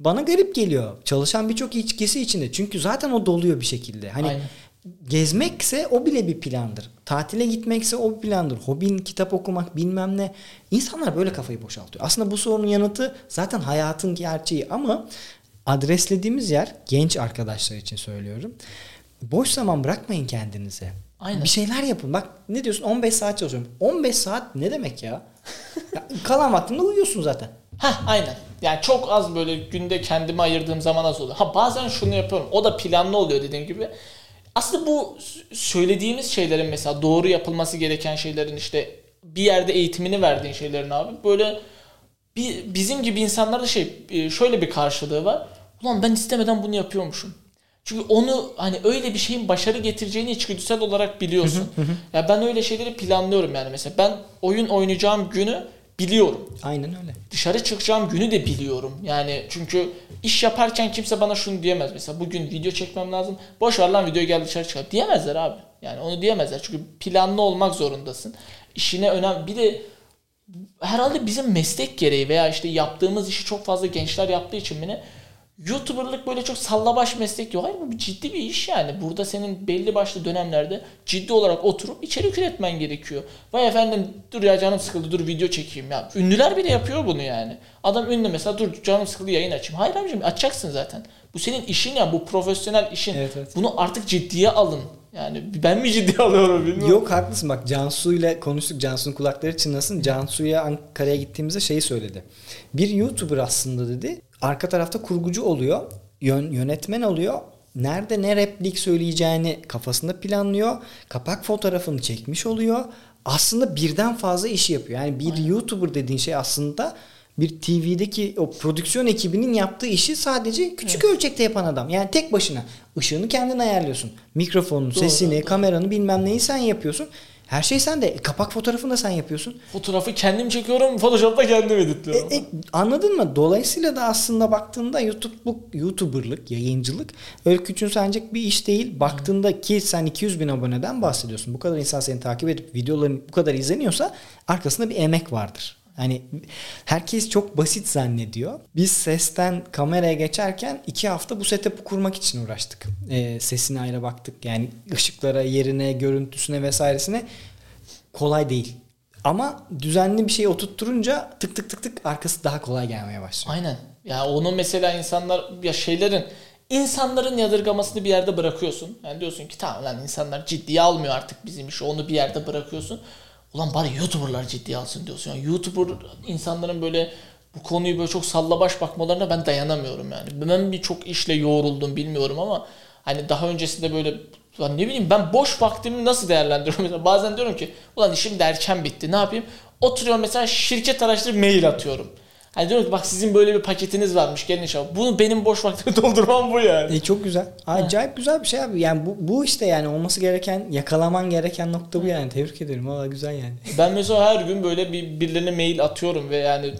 bana garip geliyor. Çalışan birçok içkisi içinde. Çünkü zaten o doluyor bir şekilde. Hani Aynen. gezmekse o bile bir plandır. Tatile gitmekse o bir plandır. Hobin, kitap okumak bilmem ne. İnsanlar böyle kafayı boşaltıyor. Aslında bu sorunun yanıtı zaten hayatın gerçeği ama adreslediğimiz yer genç arkadaşlar için söylüyorum. Boş zaman bırakmayın kendinize. Aynen. Bir şeyler yapın. Bak ne diyorsun 15 saat çalışıyorum. 15 saat ne demek ya? ya kalan vaktinde uyuyorsun zaten. Ha aynen. Yani çok az böyle günde kendime ayırdığım zaman az oluyor. Ha bazen şunu yapıyorum. O da planlı oluyor dediğim gibi. Aslında bu söylediğimiz şeylerin mesela doğru yapılması gereken şeylerin işte bir yerde eğitimini verdiğin şeylerin abi böyle bir, bizim gibi insanlarda şey e, şöyle bir karşılığı var. Ulan ben istemeden bunu yapıyormuşum. Çünkü onu hani öyle bir şeyin başarı getireceğini içgüdüsel olarak biliyorsun. ya ben öyle şeyleri planlıyorum yani mesela ben oyun oynayacağım günü biliyorum. Aynen öyle. Dışarı çıkacağım günü de biliyorum. Yani çünkü iş yaparken kimse bana şunu diyemez. Mesela bugün video çekmem lazım. Boş ver lan video gel dışarı çıkalım. Diyemezler abi. Yani onu diyemezler. Çünkü planlı olmak zorundasın. İşine önem bir de herhalde bizim meslek gereği veya işte yaptığımız işi çok fazla gençler yaptığı için mi ne YouTuber'lık böyle çok sallabaş meslek yok. Hayır bu ciddi bir iş yani. Burada senin belli başlı dönemlerde ciddi olarak oturup içerik üretmen gerekiyor. Vay efendim dur ya canım sıkıldı dur video çekeyim ya. Ünlüler bile yapıyor bunu yani. Adam ünlü mesela dur canım sıkıldı yayın açayım. Hayır abicim açacaksın zaten. Bu senin işin ya bu profesyonel işin. Evet, evet. Bunu artık ciddiye alın. Yani ben mi ciddiye alıyorum bilmiyorum. Yok haklısın bak Cansu ile konuştuk. Cansu'nun kulakları çınlasın. Cansu'ya Ankara'ya gittiğimizde şeyi söyledi. Bir YouTuber aslında dedi arka tarafta kurgucu oluyor. Yön, yönetmen oluyor. Nerede ne replik söyleyeceğini kafasında planlıyor. Kapak fotoğrafını çekmiş oluyor. Aslında birden fazla işi yapıyor. Yani bir Aynen. YouTuber dediğin şey aslında bir TV'deki o prodüksiyon ekibinin yaptığı işi sadece küçük evet. ölçekte yapan adam. Yani tek başına. Işığını kendin ayarlıyorsun. Mikrofonunu, sesini, doğru. kameranı bilmem neyi sen yapıyorsun. Her şey sende. E, kapak fotoğrafını da sen yapıyorsun. Fotoğrafı kendim çekiyorum. Photoshop'ta kendim editliyorum. E, e, anladın mı? Dolayısıyla da aslında baktığında YouTube'luk, YouTuber'lık, yayıncılık öyle küçümsenecek bir iş değil. Baktığında ki sen 200 bin aboneden bahsediyorsun. Bu kadar insan seni takip edip videoların bu kadar izleniyorsa arkasında bir emek vardır. Hani herkes çok basit zannediyor. Biz sesten kameraya geçerken iki hafta bu setup'ı kurmak için uğraştık. Ee, sesine ayrı baktık. Yani ışıklara, yerine, görüntüsüne vesairesine kolay değil. Ama düzenli bir şey oturtturunca tık tık tık tık arkası daha kolay gelmeye başlıyor. Aynen. Ya onu mesela insanlar ya şeylerin insanların yadırgamasını bir yerde bırakıyorsun. Yani diyorsun ki tamam lan insanlar ciddiye almıyor artık bizim işi onu bir yerde bırakıyorsun. Ulan bari YouTuber'lar ciddiye alsın diyorsun. Yani YouTuber insanların böyle bu konuyu böyle çok sallabaş bakmalarına ben dayanamıyorum yani. Ben birçok işle yoğruldum bilmiyorum ama hani daha öncesinde böyle Ulan ne bileyim ben boş vaktimi nasıl değerlendiriyorum mesela bazen diyorum ki ulan işim de erken bitti ne yapayım oturuyorum mesela şirket araştırıp mail atıyorum. Hani diyorum ki bak sizin böyle bir paketiniz varmış gelin inşallah. Bunu benim boş vaktimi doldurmam bu yani. E, çok güzel. Acayip güzel bir şey abi. Yani bu, bu işte yani olması gereken, yakalaman gereken nokta bu yani. Tebrik ederim. Valla güzel yani. Ben mesela her gün böyle bir birilerine mail atıyorum ve yani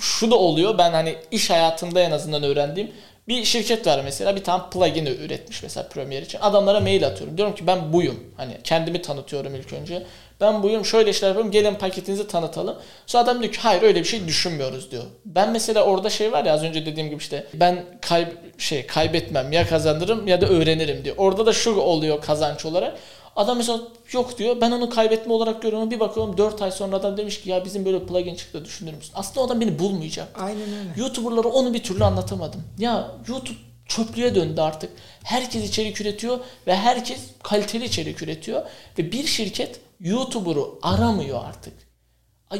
şu da oluyor. Ben hani iş hayatında en azından öğrendiğim bir şirket var mesela bir tane plugin üretmiş mesela Premiere için. Adamlara mail atıyorum. Diyorum ki ben buyum. Hani kendimi tanıtıyorum ilk önce. Ben buyum şöyle işler yapıyorum gelin paketinizi tanıtalım. Sonra adam diyor ki hayır öyle bir şey düşünmüyoruz diyor. Ben mesela orada şey var ya az önce dediğim gibi işte ben kayb şey kaybetmem ya kazanırım ya da öğrenirim diyor. Orada da şu oluyor kazanç olarak. Adam mesela yok diyor. Ben onu kaybetme olarak görüyorum. Bir bakıyorum 4 ay sonra adam demiş ki ya bizim böyle plugin çıktı düşünür müsün? Aslında o adam beni bulmayacak. Aynen öyle. YouTuber'lara onu bir türlü anlatamadım. Ya YouTube çöplüğe döndü artık. Herkes içerik üretiyor ve herkes kaliteli içerik üretiyor. Ve bir şirket YouTuber'u aramıyor artık.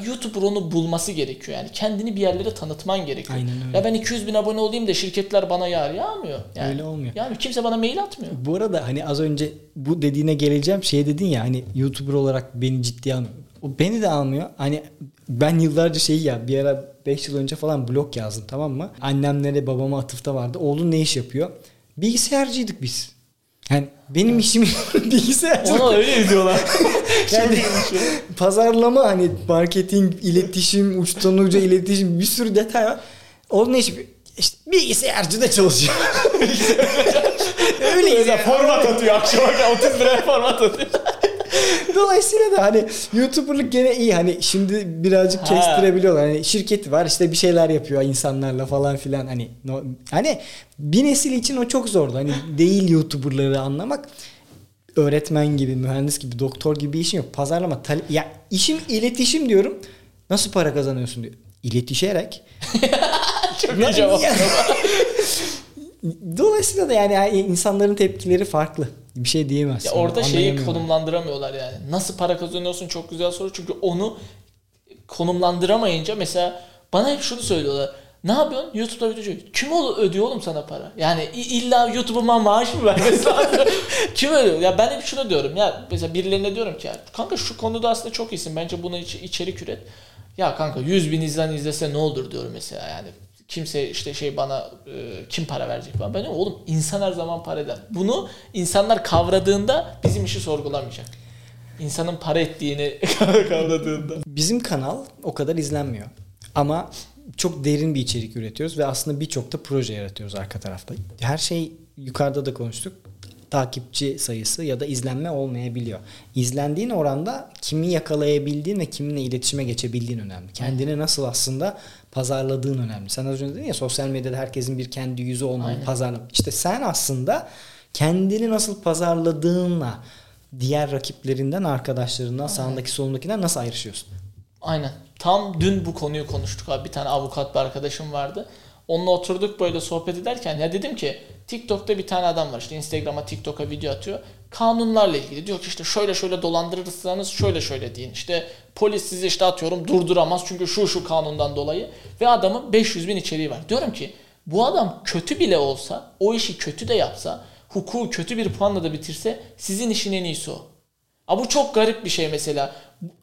YouTuber onu bulması gerekiyor yani. Kendini bir yerlere tanıtman gerekiyor. Aynen öyle. Ya ben 200 bin abone olayım da şirketler bana yar yağmıyor. Yani, Öyle olmuyor. Yani kimse bana mail atmıyor. Bu arada hani az önce bu dediğine geleceğim. Şey dedin ya hani YouTuber olarak beni ciddiye almıyor. O beni de almıyor. Hani ben yıllarca şey ya bir ara 5 yıl önce falan blog yazdım tamam mı? Annemlere babama atıfta vardı. Oğlun ne iş yapıyor? Bilgisayarcıydık biz. Yani benim işim bilgisayarcılık. Ona öyle diyorlar. Yani pazarlama hani marketing, iletişim, uçtan uca iletişim bir sürü detay var. Onun ne iş işte bilgisayarcı da çalışıyor. Öyle Öyle format atıyor akşama kadar 30 liraya format atıyor. Dolayısıyla da hani YouTuber'lık gene iyi. Hani şimdi birazcık Ha. kestirebiliyorlar. Hani şirketi var işte bir şeyler yapıyor insanlarla falan filan. Hani no, hani bir nesil için o çok zordu. Hani değil YouTuber'ları anlamak. Öğretmen gibi, mühendis gibi, doktor gibi bir işin yok. Pazarlama. tale- ya işim iletişim diyorum. Nasıl para kazanıyorsun diyor. İletişerek. Çok iyi cevap. Dolayısıyla da yani insanların tepkileri farklı. Bir şey diyemezsin. Ya orada şeyi konumlandıramıyorlar yani. Nasıl para kazanıyorsun çok güzel soru. Çünkü onu konumlandıramayınca mesela bana hep şunu söylüyorlar. Ne yapıyorsun? YouTube'da video çekiyorsun. Kim ödüyor oğlum sana para? Yani illa YouTube'uma maaş mı vermesi lazım? Kim ödüyor? Ya ben hep şunu diyorum. Ya mesela birilerine diyorum ki ya kanka şu konuda aslında çok iyisin. Bence buna iç- içerik üret. Ya kanka 100 bin izlen izlese ne olur diyorum mesela yani. Kimse işte şey bana e, kim para verecek falan. Ben diyorum oğlum insan her zaman para eder. Bunu insanlar kavradığında bizim işi sorgulamayacak. İnsanın para ettiğini kavradığında. Bizim kanal o kadar izlenmiyor. Ama çok derin bir içerik üretiyoruz ve aslında birçok da proje yaratıyoruz arka tarafta. Her şey yukarıda da konuştuk. Takipçi sayısı ya da izlenme olmayabiliyor. İzlendiğin oranda kimi yakalayabildiğin ve kiminle iletişime geçebildiğin önemli. Kendini nasıl aslında pazarladığın önemli. Sen az önce dedin ya sosyal medyada herkesin bir kendi yüzü olmalı Aynen. pazarlama. İşte sen aslında kendini nasıl pazarladığınla diğer rakiplerinden, arkadaşlarından, sağındaki solundakinden nasıl ayrışıyorsun? Aynen. Tam dün bu konuyu konuştuk abi. Bir tane avukat bir arkadaşım vardı. Onunla oturduk böyle sohbet ederken ya dedim ki TikTok'ta bir tane adam var işte Instagram'a TikTok'a video atıyor. Kanunlarla ilgili diyor ki işte şöyle şöyle dolandırırsanız şöyle şöyle deyin. İşte polis sizi işte atıyorum durduramaz çünkü şu şu kanundan dolayı. Ve adamın 500 bin içeriği var. Diyorum ki bu adam kötü bile olsa o işi kötü de yapsa hukuku kötü bir puanla da bitirse sizin işin en iyisi o. Ama bu çok garip bir şey mesela.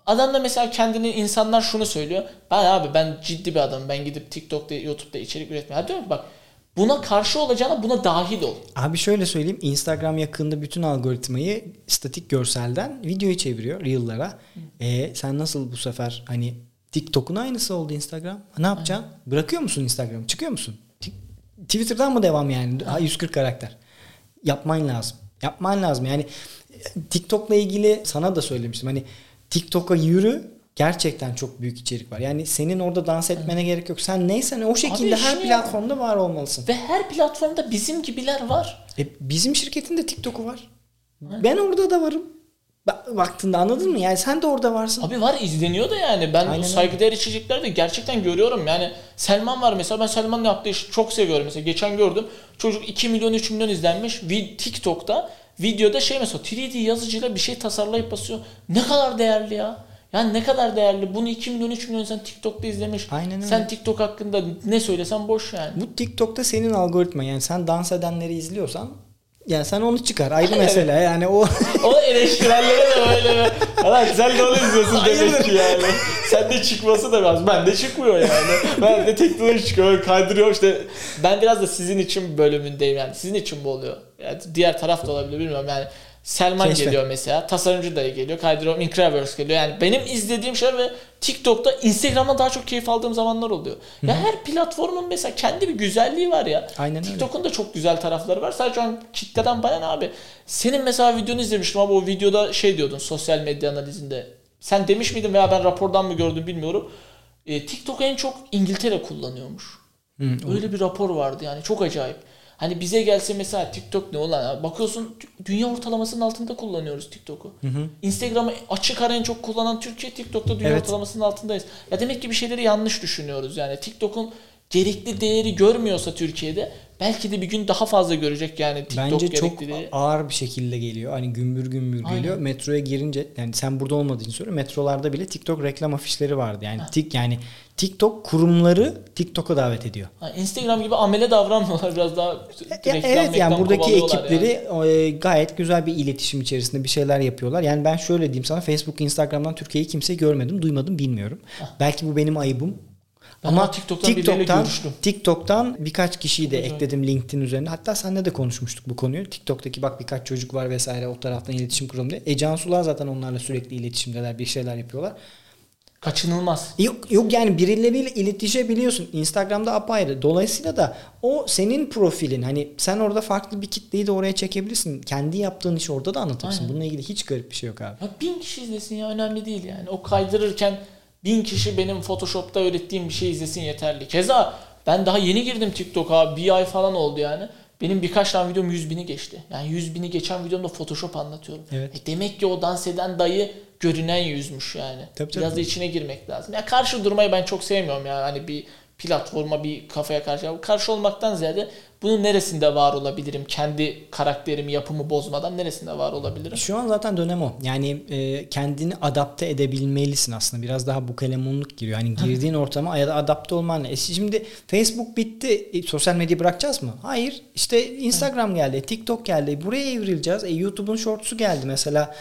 Adam da mesela kendini insanlar şunu söylüyor. Ben abi ben ciddi bir adamım. Ben gidip TikTok'ta, YouTube'da içerik üretmiyorum. Ha diyorum bak buna karşı olacağına buna dahil ol. Abi şöyle söyleyeyim. Instagram yakında bütün algoritmayı statik görselden videoya çeviriyor Reel'lara. E sen nasıl bu sefer hani TikTok'un aynısı oldu Instagram. Ne yapacaksın? Bırakıyor musun Instagram'ı? Çıkıyor musun? Twitter'dan mı devam yani? Ha, 140 karakter. Yapman lazım. Yapman lazım. Yani e, TikTok'la ilgili sana da söylemiştim. Hani TikTok'a yürü gerçekten çok büyük içerik var. Yani senin orada dans etmene gerek yok. Sen neysen o şekilde Abi her platformda var olmalısın. Ve her platformda bizim gibiler var. E, bizim şirketin de TikTok'u var. Ben orada da varım. Ba- Baktığında anladın mı? Yani sen de orada varsın. Abi var izleniyor da yani. Ben Aynen saygıdeğer içeriklerde gerçekten görüyorum. Yani Selman var mesela. Ben Selman'ın yaptığı işi çok seviyorum. Mesela geçen gördüm. Çocuk 2 milyon 3 milyon izlenmiş. TikTok'ta videoda şey mesela 3D yazıcıyla bir şey tasarlayıp basıyor. Ne kadar değerli ya. Yani ne kadar değerli. Bunu 2 milyon 3 milyon sen TikTok'ta izlemiş. Aynen öyle. Sen TikTok hakkında ne söylesen boş yani. Bu TikTok'ta senin algoritma yani sen dans edenleri izliyorsan yani sen onu çıkar ayrı Evet. mesele yani o O eleştirenlere de böyle Lan sen de onu izliyorsun demek ki yani. Sen de çıkması da lazım. Ben de çıkmıyor yani. Ben de teknoloji çıkıyor. Kaydırıyor işte. Ben biraz da sizin için bölümündeyim yani. Sizin için bu oluyor. Yani diğer taraf da olabilir bilmiyorum yani. Selman Keşke. geliyor mesela. Tasarımcı dayı geliyor. Kaydırıyor. Incrediverse geliyor. Yani benim izlediğim şeyler ve TikTok'ta Instagram'da daha çok keyif aldığım zamanlar oluyor. Ya her platformun mesela kendi bir güzelliği var ya. Aynen öyle. TikTok'un da çok güzel tarafları var. Sadece an kitleden bana ne abi? Senin mesela videonu izlemiştim ama o videoda şey diyordun sosyal medya analizinde. Sen demiş miydin veya ben rapordan mı gördüm bilmiyorum. E, TikTok en çok İngiltere kullanıyormuş. Hı, Öyle bir rapor vardı yani çok acayip. Hani bize gelse mesela TikTok ne olan bakıyorsun dü- dünya ortalamasının altında kullanıyoruz TikTok'u. Instagram'ı açık ara en çok kullanan Türkiye TikTok'ta dünya Evet. ortalamasının altındayız. Ya demek ki bir şeyleri yanlış düşünüyoruz yani. TikTok'un gerekli değeri görmüyorsa Türkiye'de belki de bir gün daha fazla görecek yani TikTok Bence çok değeri. ağır bir şekilde geliyor. Hani gümbür gümbür Aynen. geliyor. Metroya girince yani sen burada olmadığın için söylüyorum. Metrolarda bile TikTok reklam afişleri vardı. Yani tik yani TikTok kurumları TikTok'a davet ediyor. Ha, Instagram gibi amele davranmıyorlar biraz daha Ya, reklam, evet yani buradaki ekipleri yani. e, gayet güzel bir iletişim içerisinde bir şeyler yapıyorlar. Yani ben şöyle diyeyim sana Facebook, Instagram'dan Türkiye'yi kimse görmedim, duymadım, bilmiyorum. Belki bu benim ayıbım. Ama ama TikTok'tan TikTok'tan, görüştüm. TikTok'tan birkaç kişiyi de Güzel. ekledim LinkedIn üzerinde. Hatta seninle de konuşmuştuk bu konuyu. TikTok'taki bak birkaç çocuk var vesaire o taraftan iletişim kuralım diye. E Cansular zaten onlarla sürekli iletişimdeler, bir şeyler yapıyorlar. Kaçınılmaz. Yok, yok yani birileriyle iletişebiliyorsun. Instagram'da apayrı. Dolayısıyla da o senin profilin. Hani sen orada farklı bir kitleyi de oraya çekebilirsin. Kendi yaptığın işi orada da anlatırsın. Aynen. Bununla ilgili hiç garip bir şey yok abi. Ya bin kişi izlesin ya önemli değil yani. O kaydırırken bin kişi benim Photoshop'ta öğrettiğim bir şey izlesin yeterli. Keza ben daha yeni girdim TikTok'a. Bir ay falan oldu yani. Benim birkaç tane videom 100 bini geçti. Yani 100 bini geçen videomda Photoshop anlatıyorum. Evet. E demek ki o dans eden dayı görünen yüzmüş yani. Tabii, tabii. Biraz da içine girmek lazım. Ya karşı durmayı ben çok sevmiyorum yani. Hani bir platforma bir kafaya karşı. Karşı olmaktan ziyade bunun neresinde var olabilirim? Kendi karakterimi, yapımı bozmadan neresinde var olabilirim? Şu an zaten dönem o. Yani e, kendini adapte edebilmelisin aslında. Biraz daha bu kalemunluk giriyor. Hani girdiğin ortama ya da adapte olman. E şimdi Facebook bitti. E, sosyal medya bırakacağız mı? Hayır. İşte Instagram geldi, TikTok geldi. Buraya evrileceğiz. E, YouTube'un shorts'u geldi mesela.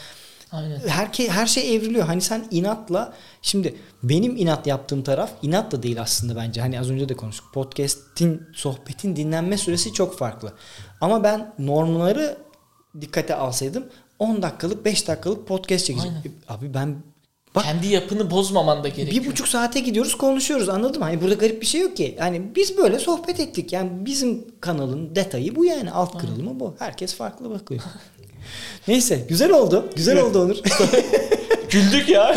Aynen. her, her şey evriliyor. Hani sen inatla şimdi benim inat yaptığım taraf inat da değil aslında bence. Hani az önce de konuştuk. Podcast'in, sohbetin dinlenme süresi çok farklı. Ama ben normları dikkate alsaydım 10 dakikalık 5 dakikalık podcast çekeceğim. Abi ben bak Kendi yapını bozmaman da gerekiyor. bir buçuk saate gidiyoruz konuşuyoruz anladın mı? Hani burada garip bir şey yok ki. Yani biz böyle sohbet ettik. Yani bizim kanalın detayı bu yani. Alt kırılımı bu. Herkes farklı bakıyor. Neyse güzel oldu. Güzel oldu Onur. Güldük ya.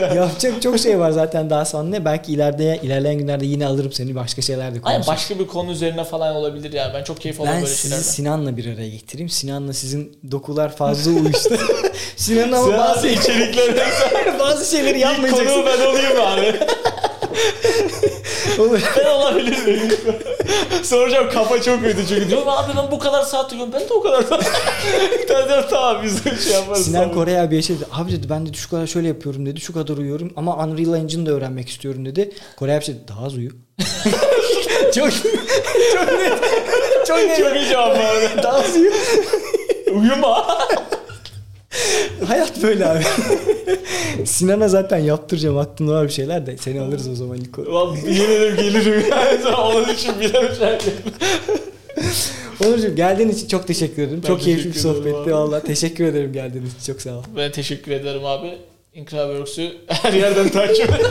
Ya. Yapacak çok şey var zaten daha sonra. Belki ileride ilerleyen günlerde yine alırım seni başka şeyler de Aynen konuşuruz. başka bir konu üzerine falan olabilir yani. Ben çok keyif alıyorum Ben böyle sizi şeylerden. Sinan'la bir araya getireyim. Sinan'la sizin dokular fazla uyuştu. Sinan'ın ama Sen bazı, içerikleri bazı şeyleri yapmayacaksın. konuğu ben olayım abi. Ben olabilir miyim? Soracağım kafa çok kötü çünkü. Diyorum abi ben bu kadar saat uyuyorum. Ben de o kadar saat. tamam, tamam, biz bir şey yaparız. Sinan tamam. Kore abiye şey dedi. Abi dedi ben de şu kadar şöyle yapıyorum dedi. Şu kadar uyuyorum ama Unreal Engine de öğrenmek istiyorum dedi. Kore abi şey dedi. Daha az uyu. çok çok net. Çok net. Çok iyi cevap abi. Daha az uyu. Uyuma. Hayat böyle abi. Sinan'a zaten yaptıracağım aklımda var bir şeyler de seni alırız o zaman ilk. Ulan yemin ederim gelirim. Yani onun için bile şey Onurcuğum geldiğin için çok teşekkür ederim. Ben çok keyifli bir sohbetti valla. Teşekkür ederim geldiğin için çok sağ ol. Ben teşekkür ederim abi. Incrediworks'ü her yerden takip edin.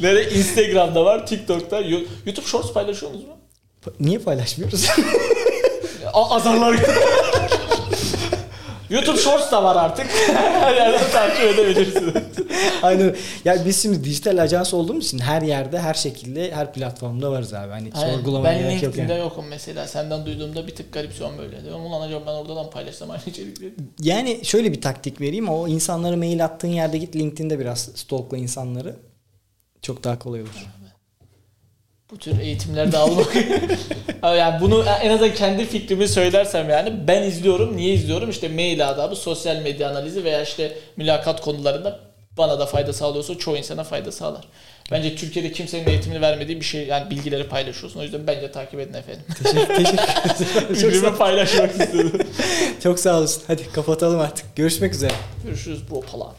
Nere? Instagram'da var, TikTok'ta. Yo- YouTube Shorts paylaşıyor musunuz mu? Niye paylaşmıyoruz? A- azarlar. YouTube Shorts da var artık. her yerden takip edebilirsiniz. Aynen. Ya biz şimdi dijital ajans olduğumuz için her yerde, her şekilde, her platformda varız abi. Hani Aynen. sorgulamaya Ben gerek yok LinkedIn'de yani. yokum mesela. Senden duyduğumda bir tık garipsiyorum böyle. Diyorum ulan acaba ben oradan paylaşsam aynı içerikleri. Yani şöyle bir taktik vereyim. O insanlara mail attığın yerde git LinkedIn'de biraz stalkla insanları. Çok daha kolay olur. Bu tür eğitimlerde almak. Yani bunu en azından kendi fikrimi söylersem yani ben izliyorum. Niye izliyorum? İşte mail adabı, sosyal medya analizi veya işte mülakat konularında bana da fayda sağlıyorsa çoğu insana fayda sağlar. Bence Türkiye'de kimsenin eğitimini vermediği bir şey yani bilgileri paylaşıyorsun. O yüzden bence takip edin efendim. Teşekkür, teşekkür ederim. Çok, paylaşmak istedim. çok sağ olasın. Hadi kapatalım artık. Görüşmek üzere. Görüşürüz bro falan.